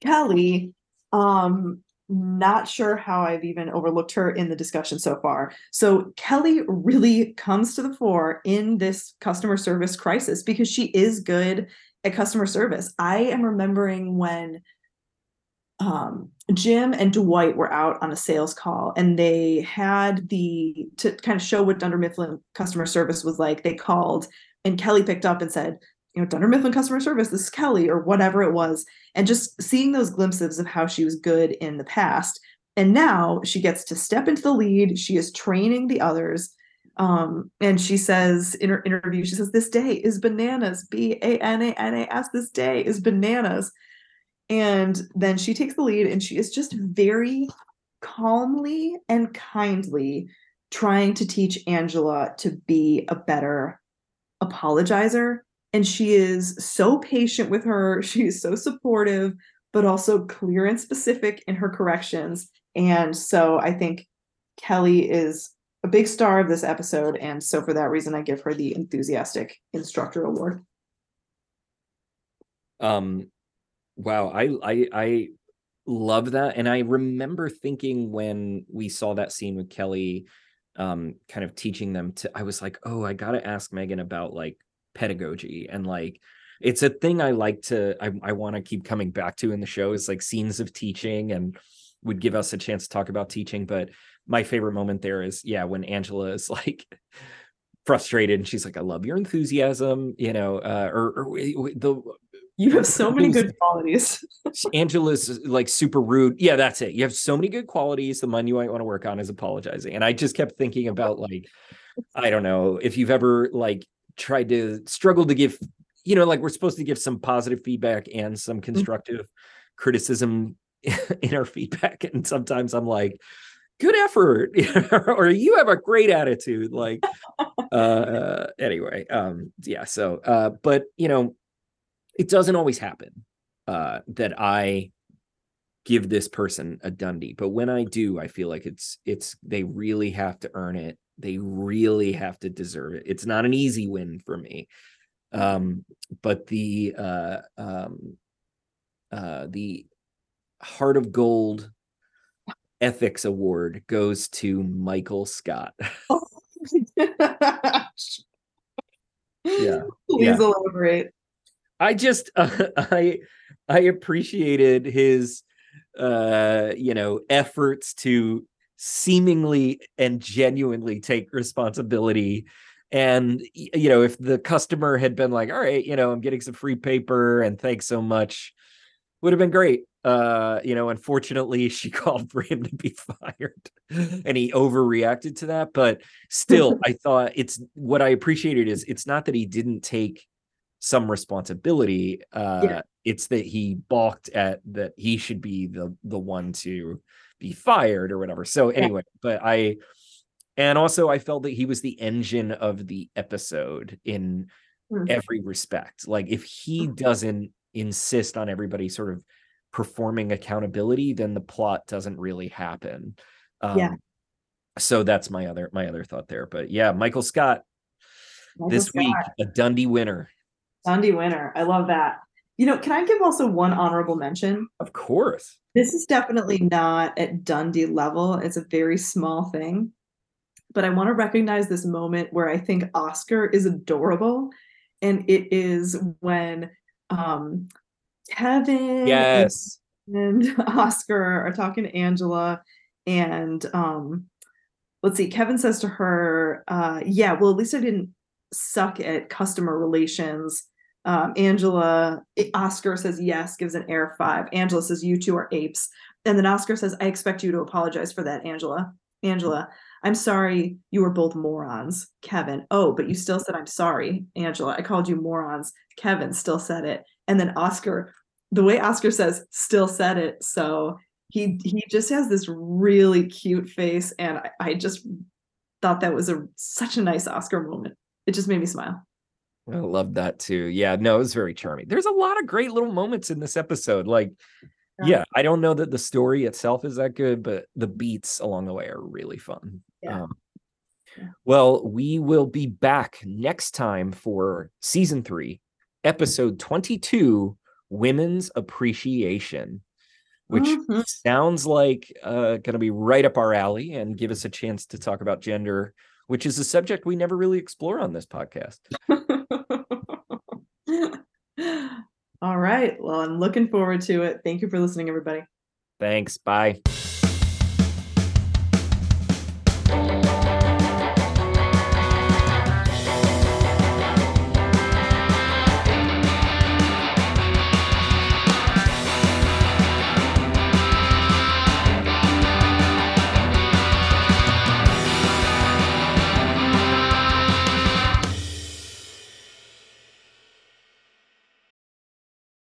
Kelly um, not sure how I've even overlooked her in the discussion so far. So Kelly really comes to the fore in this customer service crisis because she is good at customer service. I am remembering when um, Jim and Dwight were out on a sales call and they had the to kind of show what Dunder Mifflin customer service was like. They called and Kelly picked up and said, you know, Dunder Mifflin customer service, this is Kelly, or whatever it was. And just seeing those glimpses of how she was good in the past. And now she gets to step into the lead. She is training the others. Um, and she says in her interview, she says, This day is bananas. B A N A N A S. This day is bananas. And then she takes the lead and she is just very calmly and kindly trying to teach Angela to be a better apologizer. And she is so patient with her. *laughs* She is so supportive, but also clear and specific in her corrections. And so I think Kelly is a big star of this episode. And so for that reason, I give her the enthusiastic instructor award. Um, wow. I, I, I love that. And I remember thinking when we saw that scene with Kelly, um, kind of teaching them to, I was like, oh, I got to ask Megan about like pedagogy and like, it's a thing I like to, I, I want to keep coming back to in the show is like scenes of teaching and would give us a chance to talk about teaching. But my favorite moment there is, yeah, when Angela is *laughs* like, frustrated and she's like i love your enthusiasm you know uh or, or the you have so many good qualities. *laughs* Angela's like super rude. Yeah, that's it. You have so many good qualities. The one you might want to work on is apologizing. And I just kept thinking about like, I don't know if you've ever like tried to struggle to give, you know, like we're supposed to give some positive feedback and some mm-hmm. constructive mm-hmm. criticism *laughs* in our feedback. And sometimes I'm like, good effort *laughs* or you have a great attitude like uh, uh anyway um yeah so uh but you know it doesn't always happen uh, that I give this person a dundie but when I do, I feel like it's it's they really have to earn it. They really have to deserve it. It's not an easy win for me. Um, but the uh, um, uh, the Heart of Gold Ethics Award goes to Michael Scott. *laughs* Oh yeah. *laughs* Please yeah. elaborate. I just uh, *laughs* I I appreciated his uh you know efforts to seemingly and genuinely take responsibility and you know if the customer had been like all right you know i'm getting some free paper and thanks so much would have been great uh you know unfortunately *laughs* she called for him to be fired *laughs* and he overreacted to that but still *laughs* i thought it's what i appreciated is it's not that he didn't take some responsibility. Uh, yeah. It's that he balked at that he should be the the one to be fired or whatever. So anyway, yeah. but I and also I felt that he was the engine of the episode in mm-hmm. every respect. Like if he mm-hmm. doesn't insist on everybody sort of performing accountability, then the plot doesn't really happen. Um, yeah. So that's my other my other thought there. But yeah, Michael Scott Michael this Scott. week a Dundie winner. Dundie winner. I love that. You know, can I give also one honorable mention? Of course. This is definitely not at Dundie level. It's a very small thing. But I want to recognize this moment where I think Oscar is adorable. And it is when um Kevin yes. and *laughs* Oscar are talking to Angela and um let's see, Kevin says to her, uh, yeah, well, at least I didn't suck at customer relations um, Angela, Oscar says yes, gives an air five. Angela says, You two are apes. And then Oscar says, I expect you to apologize for that, Angela. Angela, I'm sorry you were both morons. Kevin, oh, but you still said I'm sorry, Angela. I called you morons. Kevin still said it. And then Oscar, the way Oscar says, still said it. So he he just has this really cute face. And I, I just thought that was a such a nice Oscar moment. It just made me smile. I love that too. Yeah, no, it was very charming. There's a lot of great little moments in this episode. Like, yeah, yeah I don't know that the story itself is that good, but the beats along the way are really fun. Yeah. Um, well, we will be back next time for season three, episode 22 Women's Appreciation, which mm-hmm. sounds like uh, going to be right up our alley and give us a chance to talk about gender, which is a subject we never really explore on this podcast. *laughs* *laughs* All right. Well, I'm looking forward to it. Thank you for listening, everybody. Thanks. Bye.